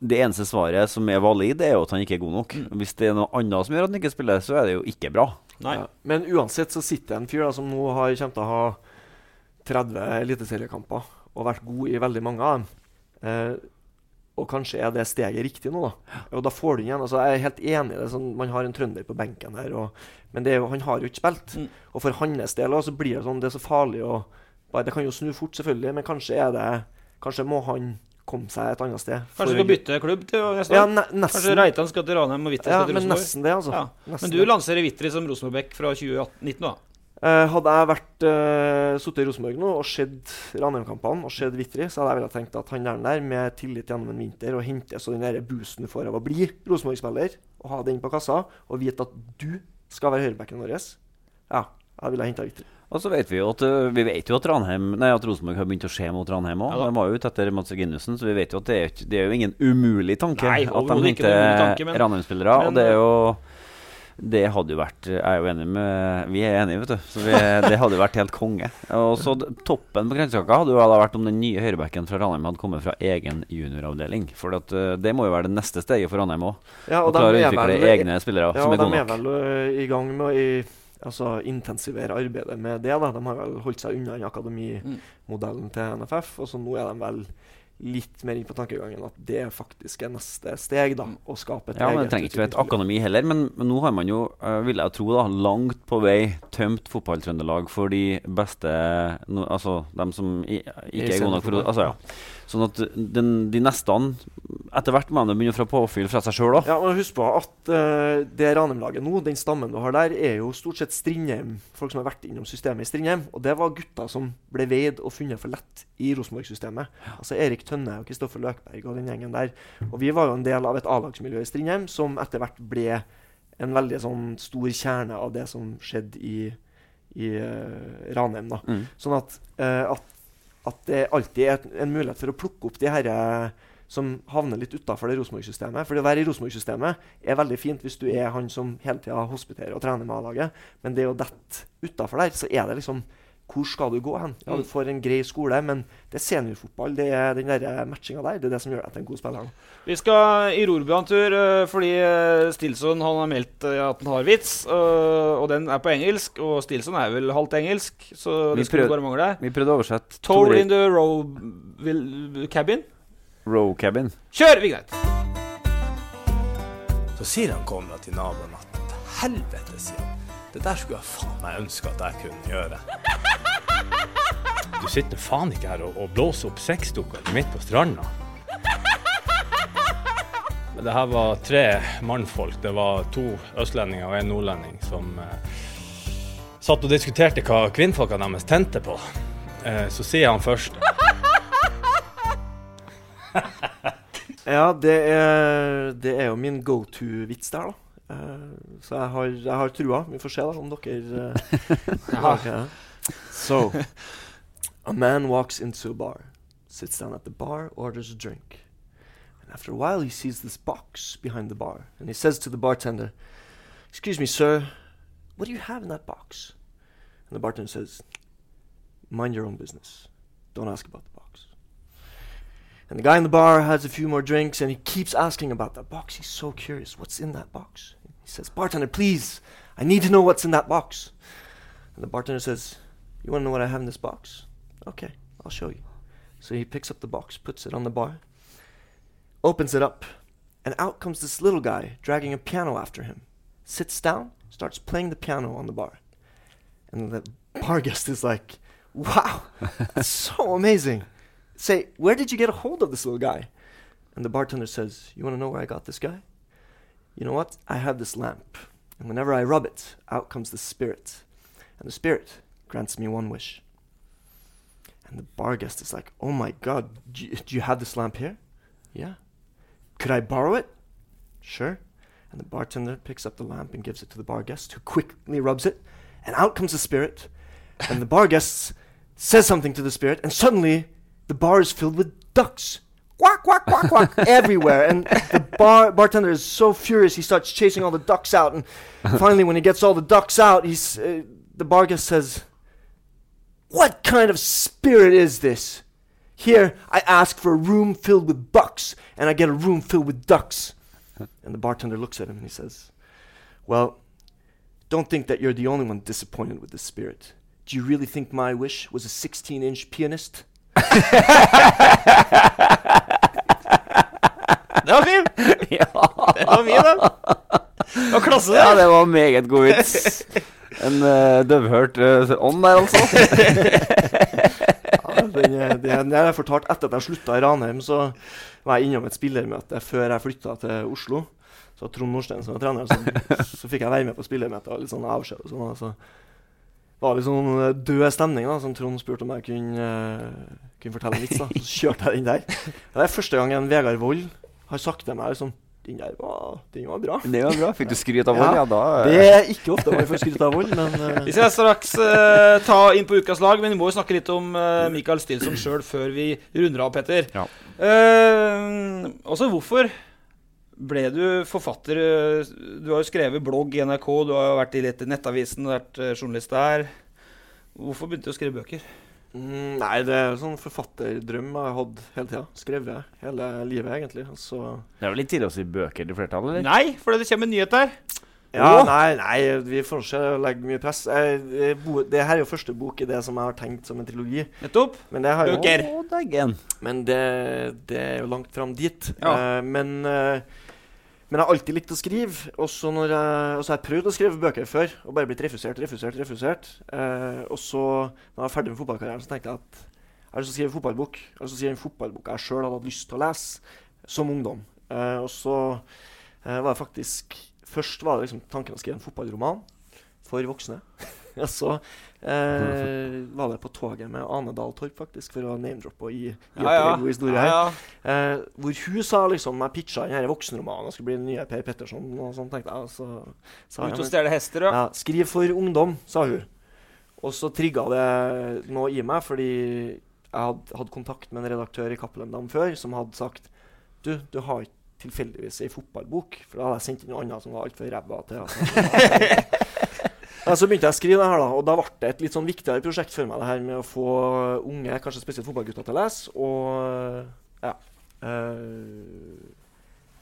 [SPEAKER 5] det eneste svaret som er valid, det er jo at han ikke er god nok. Hvis det er noe annet som gjør at han ikke spiller, så er det jo ikke bra.
[SPEAKER 6] Ja. Men uansett så sitter det en fyr da, som nå har, kommer til å ha 30 eliteseriekamper og vært god i veldig mange av dem. Eh, og kanskje er det steget riktig nå, da. Og da får du igjen. altså Jeg er helt enig i det. Sånn, man har en trønder på benken her, og, men det jo, han har jo ikke spilt.
[SPEAKER 4] Mm.
[SPEAKER 6] Og for hans del så blir det sånn, det er så farlig å bare, Det kan jo snu fort, selvfølgelig, men kanskje er det Kanskje må han komme seg et annet sted.
[SPEAKER 4] Kanskje du skal bytte klubb til neste
[SPEAKER 6] Ja, ne nesten.
[SPEAKER 4] Kanskje Reitan skal til Ranheim og Vitry
[SPEAKER 6] Ja,
[SPEAKER 4] skal til Rosenborg?
[SPEAKER 6] men nesten det, altså.
[SPEAKER 4] Ja.
[SPEAKER 6] Nesten
[SPEAKER 4] Men du lanserer Vitry som Rosenborg-back fra 2019, da?
[SPEAKER 6] Eh, hadde jeg vært uh, sittet i Rosenborg nå og sett Ranheim-kampene og sett Vitri, så hadde jeg vel tenkt at han der, der med tillit gjennom en vinter og hente så den der boosten du får av å bli Rosenborg-spiller, og ha den på kassa, og vite at du skal være høyrebacken vår, ja, jeg ville ha henta Vitri.
[SPEAKER 5] Og så vet vi jo at øh, Vi vet jo at, Ranheim, nei, at Rosenborg har begynt å se mot Ranheim òg.
[SPEAKER 4] Ja
[SPEAKER 5] de var jo ute etter Mads Reginussen, så vi vet jo at det er, det er jo ingen umulig tanke
[SPEAKER 4] Nei,
[SPEAKER 5] at de henter Ranheim-spillere. Og det er jo det hadde jo vært Jeg er jo enig med Vi er enige, vet du. Så vi, det hadde jo vært helt konge. Og så Toppen på kransekaka hadde jo da vært om den nye høyrebacken fra Ranheim hadde kommet fra egen junioravdeling. For at, øh, det må jo være det neste steget for Ranheim òg.
[SPEAKER 6] Ja,
[SPEAKER 5] å
[SPEAKER 6] og de
[SPEAKER 5] klare å utvikle
[SPEAKER 6] vel-
[SPEAKER 5] egne spillere
[SPEAKER 6] ja,
[SPEAKER 5] som er
[SPEAKER 6] de er vel i gang med å altså, intensivere arbeidet med det. Da. De har vel holdt seg unna akademimodellen til NFF, og så nå er de vel litt mer inn på tankegangen at det faktisk er neste steg. da, Å skape et
[SPEAKER 5] Ja, men Det trenger ikke være et akademi heller. Men, men nå har man jo, øh, vil jeg tro, da, langt på vei tømt fotballtrøndelag for de beste no, Altså dem som i, ikke er gode nok for altså, ja. Sånn at den, de neste Etter hvert må de begynne å påfylle påfyll fra seg sjøl òg.
[SPEAKER 6] Ja, men Husk på at uh, det Ranheim-laget nå, den stammen du har der, er jo stort sett Strindheim. Folk som har vært innom systemet i Strindheim. Og det var gutter som ble veid og funnet for lett i Rosenborg-systemet. Altså Erik Tønne og Kristoffer Løkberg og den gjengen der. Og vi var jo en del av et A-lagsmiljø i Strindheim som etter hvert ble en veldig sånn stor kjerne av det som skjedde i, i uh, Ranheim. da.
[SPEAKER 5] Mm.
[SPEAKER 6] Sånn at, uh, at, at det alltid er en mulighet for å plukke opp de herre som havner litt utafor det Rosenborg-systemet. For det å være i Rosenborg-systemet er veldig fint hvis du er han som hele tida hospiterer og trener med A-laget, men det å dette utafor der, så er det liksom Hvor skal du gå hen? Ja, Du får en grei skole, men det er seniorfotball. Det er den der matchinga der. Det er det som gjør deg til en god spiller.
[SPEAKER 4] Vi skal i Rorbuan-tur øh, fordi øh, Stilson han har meldt at han har vits. og den er på engelsk, og Stilson er vel halvt engelsk, så
[SPEAKER 5] Vi
[SPEAKER 4] det skulle bare mangle.
[SPEAKER 5] Vi prøvde å oversette
[SPEAKER 4] Tour
[SPEAKER 5] Tore-
[SPEAKER 4] in the row cabin.
[SPEAKER 5] Row cabin.
[SPEAKER 4] Kjør, Vigneid!
[SPEAKER 7] Så sier han Konrad til naboen at helvete, sier han. Det der skulle jeg faen meg ønske at jeg kunne gjøre. Du sitter faen ikke her og, og blåser opp sexdukker midt på stranda. Men det her var tre mannfolk. Det var to østlendinger og en nordlending som eh, satt og diskuterte hva kvinnfolka deres tente på. Eh, så sier han først
[SPEAKER 6] Ja, det er, det er jo min go to-vits der, da. Eh, så jeg har, jeg har trua. Vi får se da om dere uh. So, a man walks into a bar, sits down at the bar, orders a drink. And after a while, he sees this box behind the bar. And he says to the bartender, Excuse me, sir, what do you have in that box? And the bartender says, Mind your own business. Don't ask about the box. And the guy in the bar has a few more drinks and he keeps asking about that box. He's so curious. What's in that box? He says, Bartender, please, I need to know what's in that box. And the bartender says, You want to know what I have in this box? Okay, I'll show you. So he picks up the box, puts it on the bar, opens it up, and out comes this little guy dragging a piano after him. Sits down, starts playing the piano on the bar. And the bar guest is like, Wow, that's so amazing. Say, where did you get a hold of this little guy? And the bartender says, You want to know where I got this guy? You know what? I have this lamp. And whenever I rub it, out comes the spirit. And the spirit grants me one wish. And the bar guest is like, Oh my god, do you, do you have this lamp here? Yeah. Could I borrow it? Sure. And the bartender picks up the lamp and gives it to the bar guest, who quickly rubs it. And out comes the spirit. And the bar guest says something to the spirit, and suddenly the bar is filled with ducks. Quack, quack, quack, quack, everywhere. And the bar bartender is so furious, he starts chasing all the ducks out. And finally, when he gets all the ducks out, he's, uh, the bar guest says, What kind of spirit is this? Here, I ask for a room filled with bucks, and I get a room filled with ducks. And the bartender looks at him and he says, Well, don't think that you're the only one disappointed with the spirit. Do you really think my wish was a 16 inch pianist?
[SPEAKER 4] Det var fin!
[SPEAKER 5] ja.
[SPEAKER 4] Det var fin, den. Det var klasse, det.
[SPEAKER 5] Ja, det var meget god vits. En uh, døvhørt uh, ånd der, altså.
[SPEAKER 6] Ja, den, er- den, den har jeg fortalt etter at jeg slutta i Ranheim, så var jeg innom et spillermøte før jeg flytta til Oslo. Så Trond Nordstein som var trener, så, så fikk jeg være med på spillermøtet og litt sånn avskjed og sånn. Så var litt sånn eh, død stemning, da, som Trond spurte om jeg kunne, uh, kunne fortelle en vits. da. Så kjørte jeg den der. Det er første gang en Vegard Vold har sagt til meg liksom Den der var, den var bra.
[SPEAKER 5] Det var bra. Fikk du skryt av Vold? Ja, da
[SPEAKER 6] Det er ikke ofte man får skryt av Vold, men uh...
[SPEAKER 4] Vi skal straks ta inn på ukas lag, men vi må jo snakke litt om uh, Michael Stilson sjøl før vi runder av, Petter.
[SPEAKER 5] Ja.
[SPEAKER 4] Eh, også hvorfor ble du forfatter? eh, Du har jo skrevet blogg i NRK, du har jo vært i litt Nettavisen, du har vært eh, journalist der. Hvorfor begynte du å skrive bøker?
[SPEAKER 6] Mm, nei, det er en sånn forfatterdrøm jeg har hatt hele tida. Skrevet hele livet, egentlig. Og Så
[SPEAKER 5] Det er vel litt tidlig å si bøker i flertallet, eller?
[SPEAKER 4] Nei, fordi det kommer en nyhet der.
[SPEAKER 6] Ja, nei, nei, vi får ikke legge mye press. Jeg, jeg, bo, det her er jo første bok i det som jeg har tenkt som en trilogi.
[SPEAKER 4] Nettopp.
[SPEAKER 6] Men det, har jo,
[SPEAKER 4] Bøker.
[SPEAKER 6] Men det, det er jo langt fram dit.
[SPEAKER 4] Ja.
[SPEAKER 6] Uh, men, eh, men jeg har alltid likt å skrive. Og så har jeg prøvd å skrive bøker før og bare blitt refusert, refusert, refusert. Eh, og så, når jeg var ferdig med fotballkarrieren, så tenkte jeg at jeg har lyst til å skrive fotballbok. Jeg har lyst til å skrive en fotballbok jeg sjøl hadde hatt lyst til å lese som ungdom. Eh, og så eh, var det faktisk Først var det liksom tanken å skrive en fotballroman for voksne. og så eh, var det på toget med Ane Dahl Torp, faktisk, for å name-droppe gi, gi
[SPEAKER 4] Ja, ja.
[SPEAKER 6] en god historie her.
[SPEAKER 4] ja.
[SPEAKER 6] Eh, hvor hun sa liksom Jeg pitcha den her voksenromanen og skulle bli den nye Per Petterson. Og sånn tenkte jeg. Så sa
[SPEAKER 4] Ut og stjele hester, ja.
[SPEAKER 6] ja, Skriv for ungdom, sa hun. Og så trigga det noe i meg, fordi jeg hadde hadde kontakt med en redaktør i Cappelen Dam før som hadde sagt Du, du har ikke tilfeldigvis ei fotballbok? For da hadde jeg sendt inn noe annet som var altfor ræva til. Altså. Så begynte jeg å skrive det her, da, og da ble det et litt sånn viktigere prosjekt for meg, det her med å få unge, kanskje spesielt fotballgutter, til å lese. Og ja eh,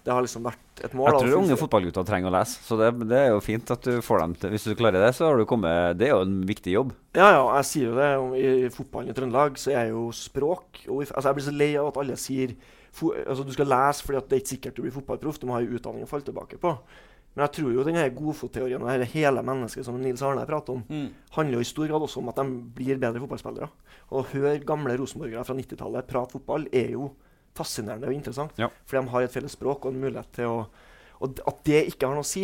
[SPEAKER 6] Det har liksom vært et mål.
[SPEAKER 5] Jeg
[SPEAKER 6] da,
[SPEAKER 5] tror unge fotballgutter trenger å lese, så det, det er jo fint at du får dem til Hvis du klarer det, så har du kommet Det er jo en viktig jobb.
[SPEAKER 6] Ja, ja, jeg sier jo det. I, fotballen i Trøndelag så er jo språk og, altså Jeg blir så lei av at alle sier altså du skal lese fordi at det er ikke sikkert du blir fotballproff. Du må ha en utdanning å falle tilbake på. Men jeg tror jo denne godfotteorien og dette hele mennesket som Nils Arne prater om,
[SPEAKER 4] Mm.
[SPEAKER 6] handler jo i stor grad også om at de blir bedre fotballspillere. Og å høre gamle rosenborgere fra 90-tallet prate fotball er jo fascinerende og interessant.
[SPEAKER 5] Ja.
[SPEAKER 6] For de har et felles språk og en mulighet til å Og at det ikke har noe å si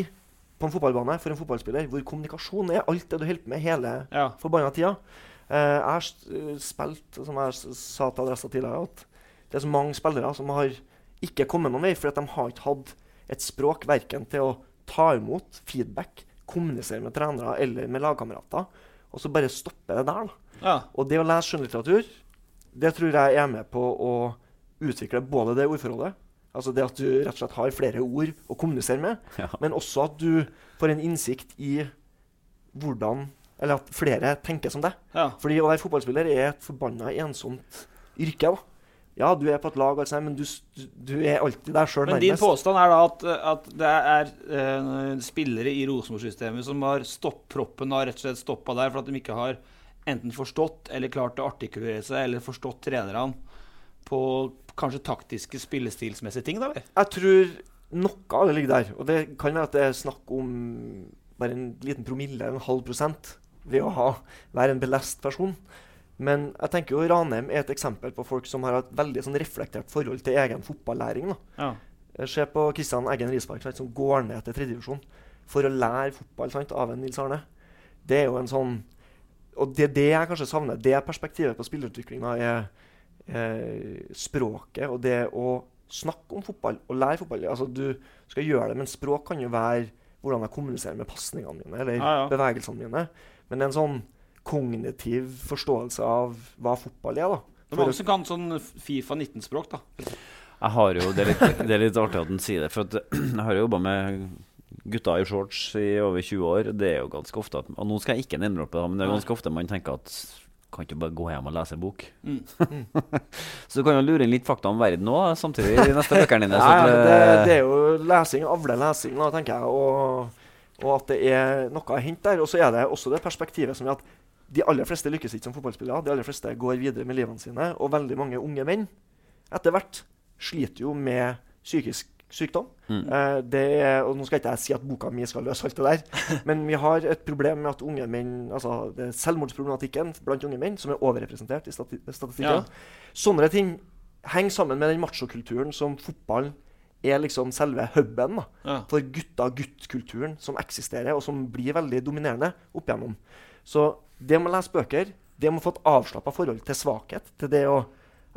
[SPEAKER 6] på en fotballbane for en fotballspiller, hvor kommunikasjon er alt det du holder på med hele
[SPEAKER 4] Ja.
[SPEAKER 6] forbanna tida. Eh, jeg har eh, spilt, som jeg sa til Adressa tidligere, at det er så mange spillere som har ikke kommet noen vei, fordi de har ikke hatt et språk verken til å ta imot feedback, kommunisere med trenere eller med lagkamerater. og så bare stoppe det der. da.
[SPEAKER 4] Ja.
[SPEAKER 6] Og det å lese skjønnlitteratur, det tror jeg er med på å utvikle både det ordforrådet, altså det at du rett og slett har flere ord å kommunisere med,
[SPEAKER 5] Ja.
[SPEAKER 6] men også at du får en innsikt i hvordan Eller at flere tenker som deg.
[SPEAKER 4] Ja.
[SPEAKER 6] Fordi å være fotballspiller er et forbanna ensomt yrke. da. Ja, du er på et lag, men du, du, er alltid der sjøl,
[SPEAKER 4] Men din påstand er da at, at det er uh, spillere i Rosenborg-systemet som har stopproppen har rett og slett stoppa der for at de ikke har enten forstått eller klart å artikulere seg eller forstått trenerne på kanskje taktiske spillestilsmessige ting, da, eller?
[SPEAKER 6] Jeg tror noe av det ligger der. Og det kan være at det er snakk om bare en liten promille, en halv prosent, ved å ha, være en belest person. Men jeg tenker jo Ranheim er et eksempel på folk som har et veldig sånn reflektert forhold til egen fotballæring.
[SPEAKER 4] Ja.
[SPEAKER 6] Jeg ser på Kristian Eggen Risberg, sant, som går ned til tredjedivisjon for å lære fotball sant, av en Nils Arne. Det er jo en sånn Og det er det jeg kanskje savner. Det perspektivet på spillerutviklinga er er språket og det å snakke om fotball og lære fotball. Altså, du skal gjøre det, men språk kan jo være hvordan jeg kommuniserer med pasningene mine eller
[SPEAKER 4] Ja, ja.
[SPEAKER 6] bevegelsene mine. Men det er en sånn kognitiv forståelse av hva fotball er. da.
[SPEAKER 4] Det er også kan sånn Fifa 19-språk, da.
[SPEAKER 5] Jeg har jo, det er, litt, det er litt artig at han sier det, for at jeg har jo jobba med gutter i shorts i over 20 år. Det er jo ganske ofte at, Og nå skal jeg ikke name-droppe det, men det er ganske ofte man tenker at kan ikke bare gå hjem og lese en bok?
[SPEAKER 4] Mm.
[SPEAKER 5] så du kan jo lure inn litt fakta om verden òg, samtidig i de neste bøkene dine. så
[SPEAKER 6] Ja, det, det er jo lesing, avler lesing, da, tenker jeg. Og, og at det er noe å hente der. Og så er det også det perspektivet som er at de aller fleste lykkes ikke som fotballspillere. De aller fleste går videre med livene sine. Og veldig mange unge menn etter hvert sliter jo med psykisk sykdom.
[SPEAKER 5] Mm.
[SPEAKER 6] Eh, det er, og nå skal ikke jeg si at boka mi skal løse alt det der, men vi har et problem med at unge menn altså det er selvmordsproblematikken blant unge menn, som er overrepresentert i stati statistikken.
[SPEAKER 4] Ja.
[SPEAKER 6] Sånne ting henger sammen med den machokulturen som fotballen er liksom selve huben
[SPEAKER 4] Ja.
[SPEAKER 6] for gutta-gutt-kulturen som eksisterer, og som blir veldig dominerende opp igjennom. Så det med å lese bøker, det med å få et avslappa forhold til svakhet, til det å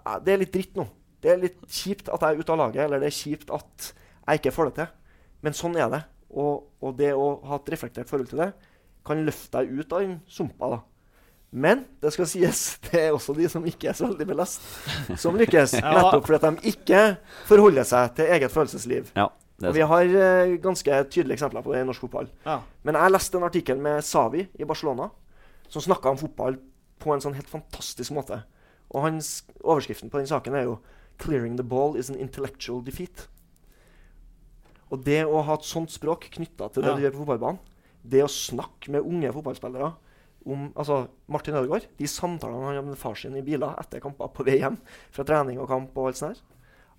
[SPEAKER 6] ja, Det er litt dritt nå. Det er litt kjipt at jeg er ute av laget, eller det er kjipt at jeg ikke får det til. Men sånn er det. Og, og det å ha et reflektert forhold til det kan løfte deg ut av den sumpa. da. Men det skal sies, det er også de som ikke er så veldig belest, som lykkes. Nettopp fordi at de ikke forholder seg til eget følelsesliv.
[SPEAKER 5] ja, det
[SPEAKER 6] Og vi har uh, ganske tydelige eksempler på det i norsk fotball.
[SPEAKER 4] Ja.
[SPEAKER 6] Men jeg leste en artikkel med Savi i Barcelona, som snakka om fotball på en sånn helt fantastisk måte. Og hans, Overskriften på den saken er jo 'Clearing the ball is an intellectual defeat'. Og det å ha et sånt språk knytta til det
[SPEAKER 4] Ja.
[SPEAKER 6] du gjør på fotballbanen, det å snakke med unge fotballspillere om altså Martin Ødegaard, de samtalene han har med far sin i biler etter kamper på vei hjem fra trening og kamp og alt sånt her,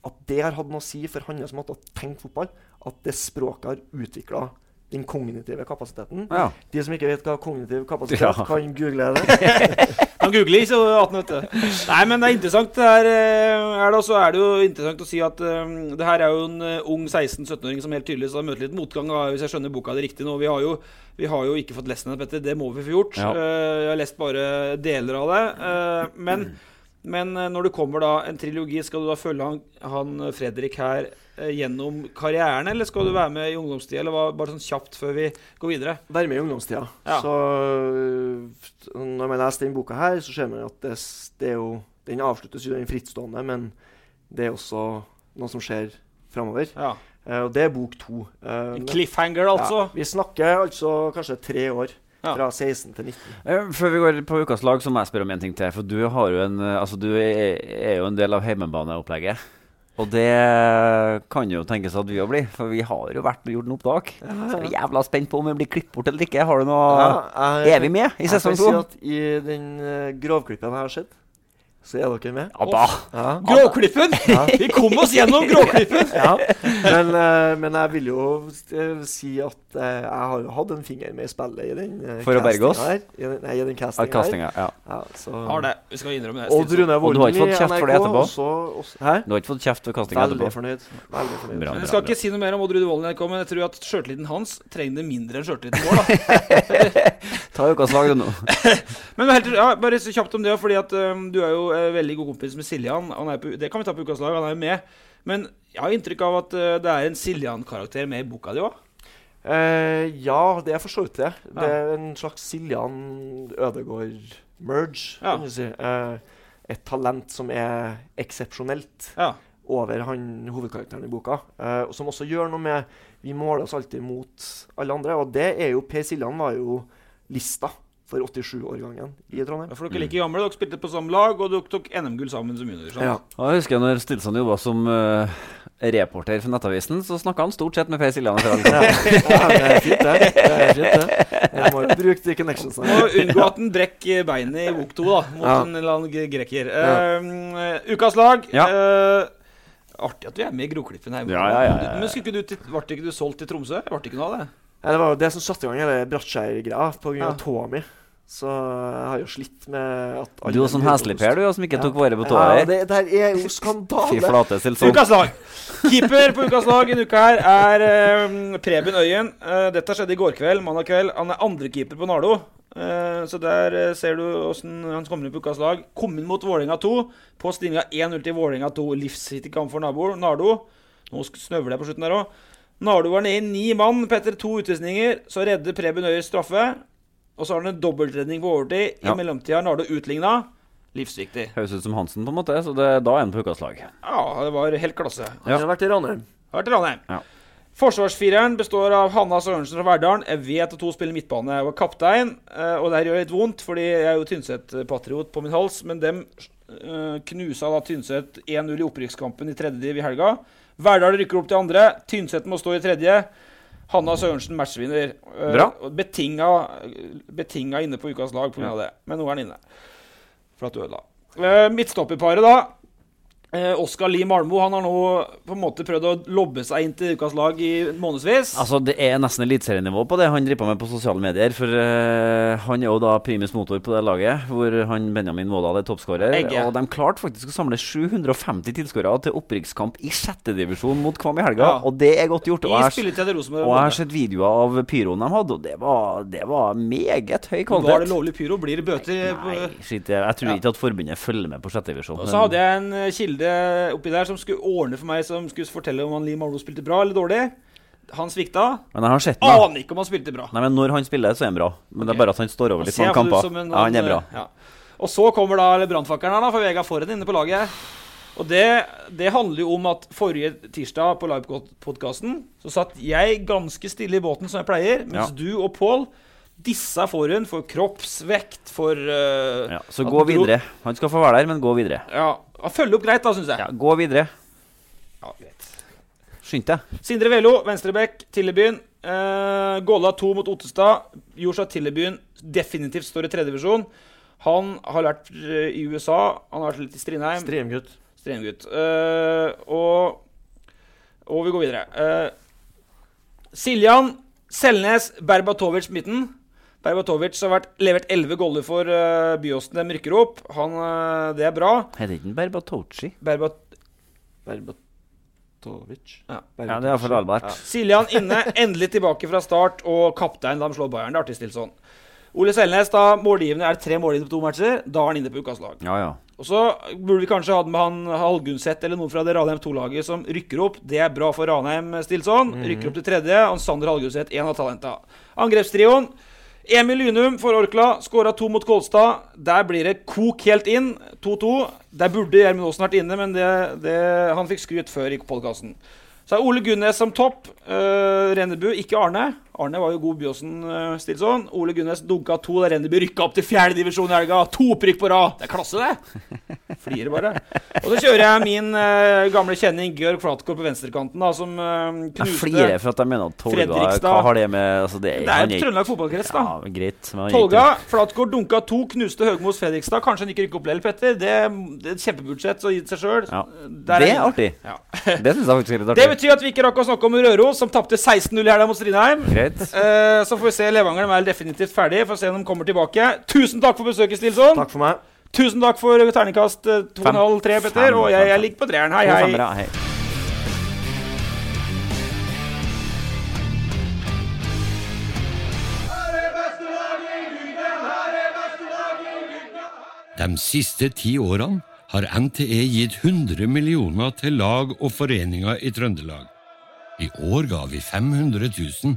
[SPEAKER 6] at det har hatt noe å si for hans måte å tenke fotball. At det språket har utvikla den kognitive kapasiteten.
[SPEAKER 5] Ja.
[SPEAKER 6] De som ikke vet hva kognitiv kapasitet
[SPEAKER 5] Ja.
[SPEAKER 6] kan google det.
[SPEAKER 4] Kan google i 18, vet du. Nei, men det er interessant. Det her, eh, er det, er det jo interessant å si at um, det her er jo en eh, ung 16-17-åring som helt tydelig har møtt litt motgang, hvis jeg skjønner boka det riktig nå. Vi har jo, vi har jo ikke fått lest den, Petter. Det må vi få gjort.
[SPEAKER 5] Ja.
[SPEAKER 4] Uh, jeg har lest bare deler av det. Uh, men, men eh, når det kommer da en trilogi, skal du da følge han, han Fredrik her eh, gjennom karrieren, eller skal du være med i ungdomstida, eller bare sånn kjapt før vi går videre?
[SPEAKER 6] Være med i ungdomstida.
[SPEAKER 4] Ja.
[SPEAKER 6] Så når man leser den boka her, så ser man at det, det er jo Den avsluttes jo den frittstående, men det er også noe som skjer framover.
[SPEAKER 4] Ja.
[SPEAKER 6] Eh, og det er bok to. Eh,
[SPEAKER 4] En cliffhanger, altså.
[SPEAKER 6] Ja, vi snakker altså kanskje tre år.
[SPEAKER 4] Ja.
[SPEAKER 6] Fra 16 til 19.
[SPEAKER 5] Eh, Før vi går på ukas lag, så må jeg spørre om en ting til. For du, har jo en, eh, altså, du er, jo en del av heimebaneopplegget. Og det kan jo tenkes at vi òg blir, for vi har jo vært og gjort en opptak. Så jeg er jævla spent på om vi blir klippet bort eller ikke. Har du noe
[SPEAKER 6] jeg-
[SPEAKER 5] Er vi med i sesong
[SPEAKER 6] si
[SPEAKER 5] to?
[SPEAKER 6] at I den uh, grovklippen jeg har sett, så er dere med.
[SPEAKER 5] Abba!
[SPEAKER 6] Ja.
[SPEAKER 4] Gråklippen!
[SPEAKER 6] Ja.
[SPEAKER 4] Vi kom oss gjennom Gråklippen!
[SPEAKER 6] ja. men, eh, men jeg vil jo eh, si at eh, jeg har jo hatt en finger med i spillet i den
[SPEAKER 5] For å berge oss?
[SPEAKER 6] Her. I den, nei, i den
[SPEAKER 5] Ja,
[SPEAKER 6] castinga
[SPEAKER 5] castinga, ja.
[SPEAKER 6] Ja, så.
[SPEAKER 4] Har det. Vi skal innrømme det.
[SPEAKER 6] Odd Rune
[SPEAKER 5] Og du har ikke fått kjeft for det etterpå?
[SPEAKER 6] Også, også, hæ?
[SPEAKER 5] Du har ikke fått kjeft for castinga
[SPEAKER 6] Veldig fornøyd. Veldig fornøyd.
[SPEAKER 5] Bra,
[SPEAKER 4] Jeg skal ikke si noe mer om Odd Rune Volden, men jeg tror at sjøltilliten hans trenger det mindre enn sjøltilliten vår. da.
[SPEAKER 5] Ta ukas lag, du nå.
[SPEAKER 4] Men helt, ja, bare så kjapt om det, fordi at um, du er jo eh, veldig god kompis med Siljan. Han er på, det kan vi ta på ukas lag, han er jo med. Men jeg har inntrykk av at eh, det er en Siljan-karakter med i boka di òg.
[SPEAKER 6] Eh, ja, det er for så vidt det. Det er en slags Siljan Ødegård-merge,
[SPEAKER 4] Ja.
[SPEAKER 6] kan du si. Eh, et talent som er eksepsjonelt
[SPEAKER 4] Ja.
[SPEAKER 6] over han hovedkarakteren i boka. Eh, og som også gjør noe med Vi måler oss alltid mot alle andre, og det er jo Per Siljan var jo lista for 87-årgangen i Trondheim.
[SPEAKER 4] For dere er like gamle, dere spilte på samme lag, og dere tok NM-gull sammen som junior.
[SPEAKER 6] Ja.
[SPEAKER 5] Jeg husker når Stilson jobba som uh, reporter for Nettavisen, så snakka han stort sett med Per Siljan.
[SPEAKER 6] Ja, ja, det er fint, det. det, er fint, det. Jeg må jo bruke de connectionsene.
[SPEAKER 4] Må unngå at den brekker beinet i bok to, da, mot
[SPEAKER 6] Ja.
[SPEAKER 4] en eller annen gre- greker.
[SPEAKER 6] Ja.
[SPEAKER 4] Eh, ukas lag. eh, artig at du er med i Groklippen her.
[SPEAKER 5] Ja, ja, ja, ja.
[SPEAKER 4] Men skulle ikke du til, ble ikke du solgt til Tromsø? Ble ikke noe av det?
[SPEAKER 6] Ja, det var jo det som satte i gang hele Brattskjær-greia pga.
[SPEAKER 4] Ja.
[SPEAKER 6] tåa mi. Så jeg har jo slitt med at alle
[SPEAKER 5] Du var sånn heslig Per, du, som ikke tok vare på
[SPEAKER 6] Ja,
[SPEAKER 5] tåa di.
[SPEAKER 6] det der er jo skandale.
[SPEAKER 5] Fy flate, Silson.
[SPEAKER 4] Ukas lag. Keeper på ukas lag denne uka her er um, Preben Øyen. Uh, dette skjedde i går kveld, mandag kveld. Han er andrekeeper på Nardo. Uh, så der uh, ser du åssen han kommer inn på ukas lag. Kom inn mot Vålerenga 2 på stillinga 1-0 til Vålerenga 2. Livsviktig kamp for naboer. Nardo. Nå snøvler jeg på slutten der òg. Nardo var nede i ni mann etter to utvisninger. Så redder Preben Øyer straffe. Og så har han en dobbeltredning på overtid. I
[SPEAKER 5] Ja.
[SPEAKER 4] mellomtida har Nardo utligna. Livsviktig.
[SPEAKER 5] Høres ut som Hansen, på en måte, så det, da er han på ukas lag.
[SPEAKER 4] Ja, det var helt klasse.
[SPEAKER 6] Han har vært i Ranheim.
[SPEAKER 4] Har vært i Ranheim.
[SPEAKER 5] Ja.
[SPEAKER 4] Forsvarsfireren består av Hanna Sørensen fra Verdalen. Jeg vet at hun spiller midtbane. Jeg var kaptein, eh, og det her gjør litt vondt, fordi jeg er jo Tynset-patriot på min hals. Men dem eh, knusa da Tynset 1-0 i opprykkskampen i tredje div i helga. Verdal rykker opp til andre. Tynset må stå i tredje. Hanna Sørensen matchvinner. Eh,
[SPEAKER 5] Bra.
[SPEAKER 4] Betinga, betinga inne på ukas lag pga. det. Men nå er han inne. For at du ødela. Uh, Midtstopperparet, da. Eh, Oskar Lie Malmo han har nå på en måte prøvd å lobbe seg inn til ukas lag i månedsvis.
[SPEAKER 5] Altså, Det er nesten eliteserienivå på det han driver på med på sosiale medier. For eh, han er jo da primus motor på det laget, hvor han Benjamin Vådal er toppskårer. Og de klarte faktisk å samle 750 tilskuere til opprykkskamp i sjettedivisjon mot Kvam i helga.
[SPEAKER 4] Ja.
[SPEAKER 5] Og det er godt gjort. Og jeg, har sett videoer av pyroen de hadde, og det var, det var meget høy kvalitet.
[SPEAKER 4] Var det lovlig pyro, blir det bøter.
[SPEAKER 5] Nei, shit, jeg, jeg tror
[SPEAKER 4] Ja.
[SPEAKER 5] ikke at forbundet følger med på sjettedivisjon.
[SPEAKER 4] Og så hadde jeg en eh, kilde oppi der som skulle ordne for meg, som skulle fortelle om han Lee Malmo spilte bra eller dårlig. Han svikta.
[SPEAKER 5] Men jeg har.
[SPEAKER 4] Aner ikke om han spilte bra.
[SPEAKER 5] Nei, men Når han spiller, så er han bra. Men det er bare at han står over litt mange kamper.
[SPEAKER 4] en-
[SPEAKER 5] Ja, han er bra.
[SPEAKER 4] Ja. Og så kommer da brannfakkelen her, da, for Vegard Forhen inne på laget. Og det, det handler jo om at forrige tirsdag på livepodkasten så satt jeg ganske stille i båten som jeg pleier, mens
[SPEAKER 5] Ja.
[SPEAKER 4] du og Pål dissa hun for kroppsvekt, for uh,
[SPEAKER 5] Ja, så gå videre. Han skal få være der, men gå videre.
[SPEAKER 4] Ja, Følg opp greit, da, syns jeg.
[SPEAKER 5] Ja, gå videre.
[SPEAKER 4] Ja, greit.
[SPEAKER 5] Skynd deg.
[SPEAKER 4] Sindre Velo, venstrebekk, Tillebyen. Uh, Gåla 2 mot Ottestad. Joshua Tillebyen definitivt står i tredjedivisjon. Han har vært eh, i USA. Han har vært litt i Strindheim.
[SPEAKER 6] Stremgutt.
[SPEAKER 4] Stremgutt. Uh, og, og vi går videre. Eh, Siljan, Selnes, Berbatovic midten. Berbatowicz har vært levert 11 goller for uh, Byåsen. De rykker opp. Han, uh, det er bra.
[SPEAKER 5] Heter ikke Berbatovci?
[SPEAKER 4] Berbat
[SPEAKER 6] Berbatovic.
[SPEAKER 4] Ja.
[SPEAKER 5] Ja, det er iallfall Albert.
[SPEAKER 4] Siljan inne, endelig tilbake fra start, og kaptein da de slår Bayern. Det er artig stilt sånn. Ole Selnes, da målgivende er det tre målgivende på to matcher. Da er han inne på ukas lag.
[SPEAKER 5] Ja, ja.
[SPEAKER 4] Og så burde vi kanskje hatt med han Halgunset eller noen fra det Ranheim 2-laget som rykker opp. Det er bra for Ranheim Stilson. Rykker opp til tredje. Og Sander Halgunset, en av talenta. Angrepstrioen. Emil Lynum for Orkla. Skåra to mot Kolstad. Der blir det kok helt inn. 2-2. Der burde Gjermund Aasen vært inne, men det, det, han fikk skryt før i podkasten. Så er Ole Gunnes som topp. Uh, Rennebu, ikke Arne. Arne var jo god Byåsen-Stilson. Ole Gunnes dunka to da Rennebu rykka opp til fjerde divisjon i helga. To opprykk på rad. Det er klasse, det. Flirer bare. Og så kjører jeg min uh, gamle kjenning Georg Flatgård på venstrekanten, da, som uh, knuste
[SPEAKER 5] flirer for at jeg mener at Tolga Hva har det med altså det,
[SPEAKER 4] Det er jo Trøndelag fotballkrets, da.
[SPEAKER 5] Ja, greit.
[SPEAKER 4] Tolga, Flatgård dunka to, knuste Høgmos Fredrikstad. Kanskje han ikke rykker opp likevel, Petter. Det, det er et kjempebudsjett å gi seg sjøl.
[SPEAKER 5] Ja. Det er artig.
[SPEAKER 4] Ja.
[SPEAKER 5] Det syns jeg faktisk er litt
[SPEAKER 4] Det betyr at vi ikke rakk å snakke om Røros, som tapte 16-0 i helga mot Strindheim.
[SPEAKER 5] Greit.
[SPEAKER 4] Eh, så får vi se. Levanger de er definitivt ferdig. Får se om de kommer tilbake. Tusen takk for besøket, Stilson.
[SPEAKER 6] Takk for meg.
[SPEAKER 4] Tusen takk for terningkast eh, to og en halv, tre, Petter.
[SPEAKER 5] Fem,
[SPEAKER 4] Og jeg, jeg ligger på treeren. Hei, hei.
[SPEAKER 5] femmere, hei.
[SPEAKER 2] De siste ti årene har NTE gitt 100 millioner til lag og foreninger i Trøndelag. I år ga vi 500 000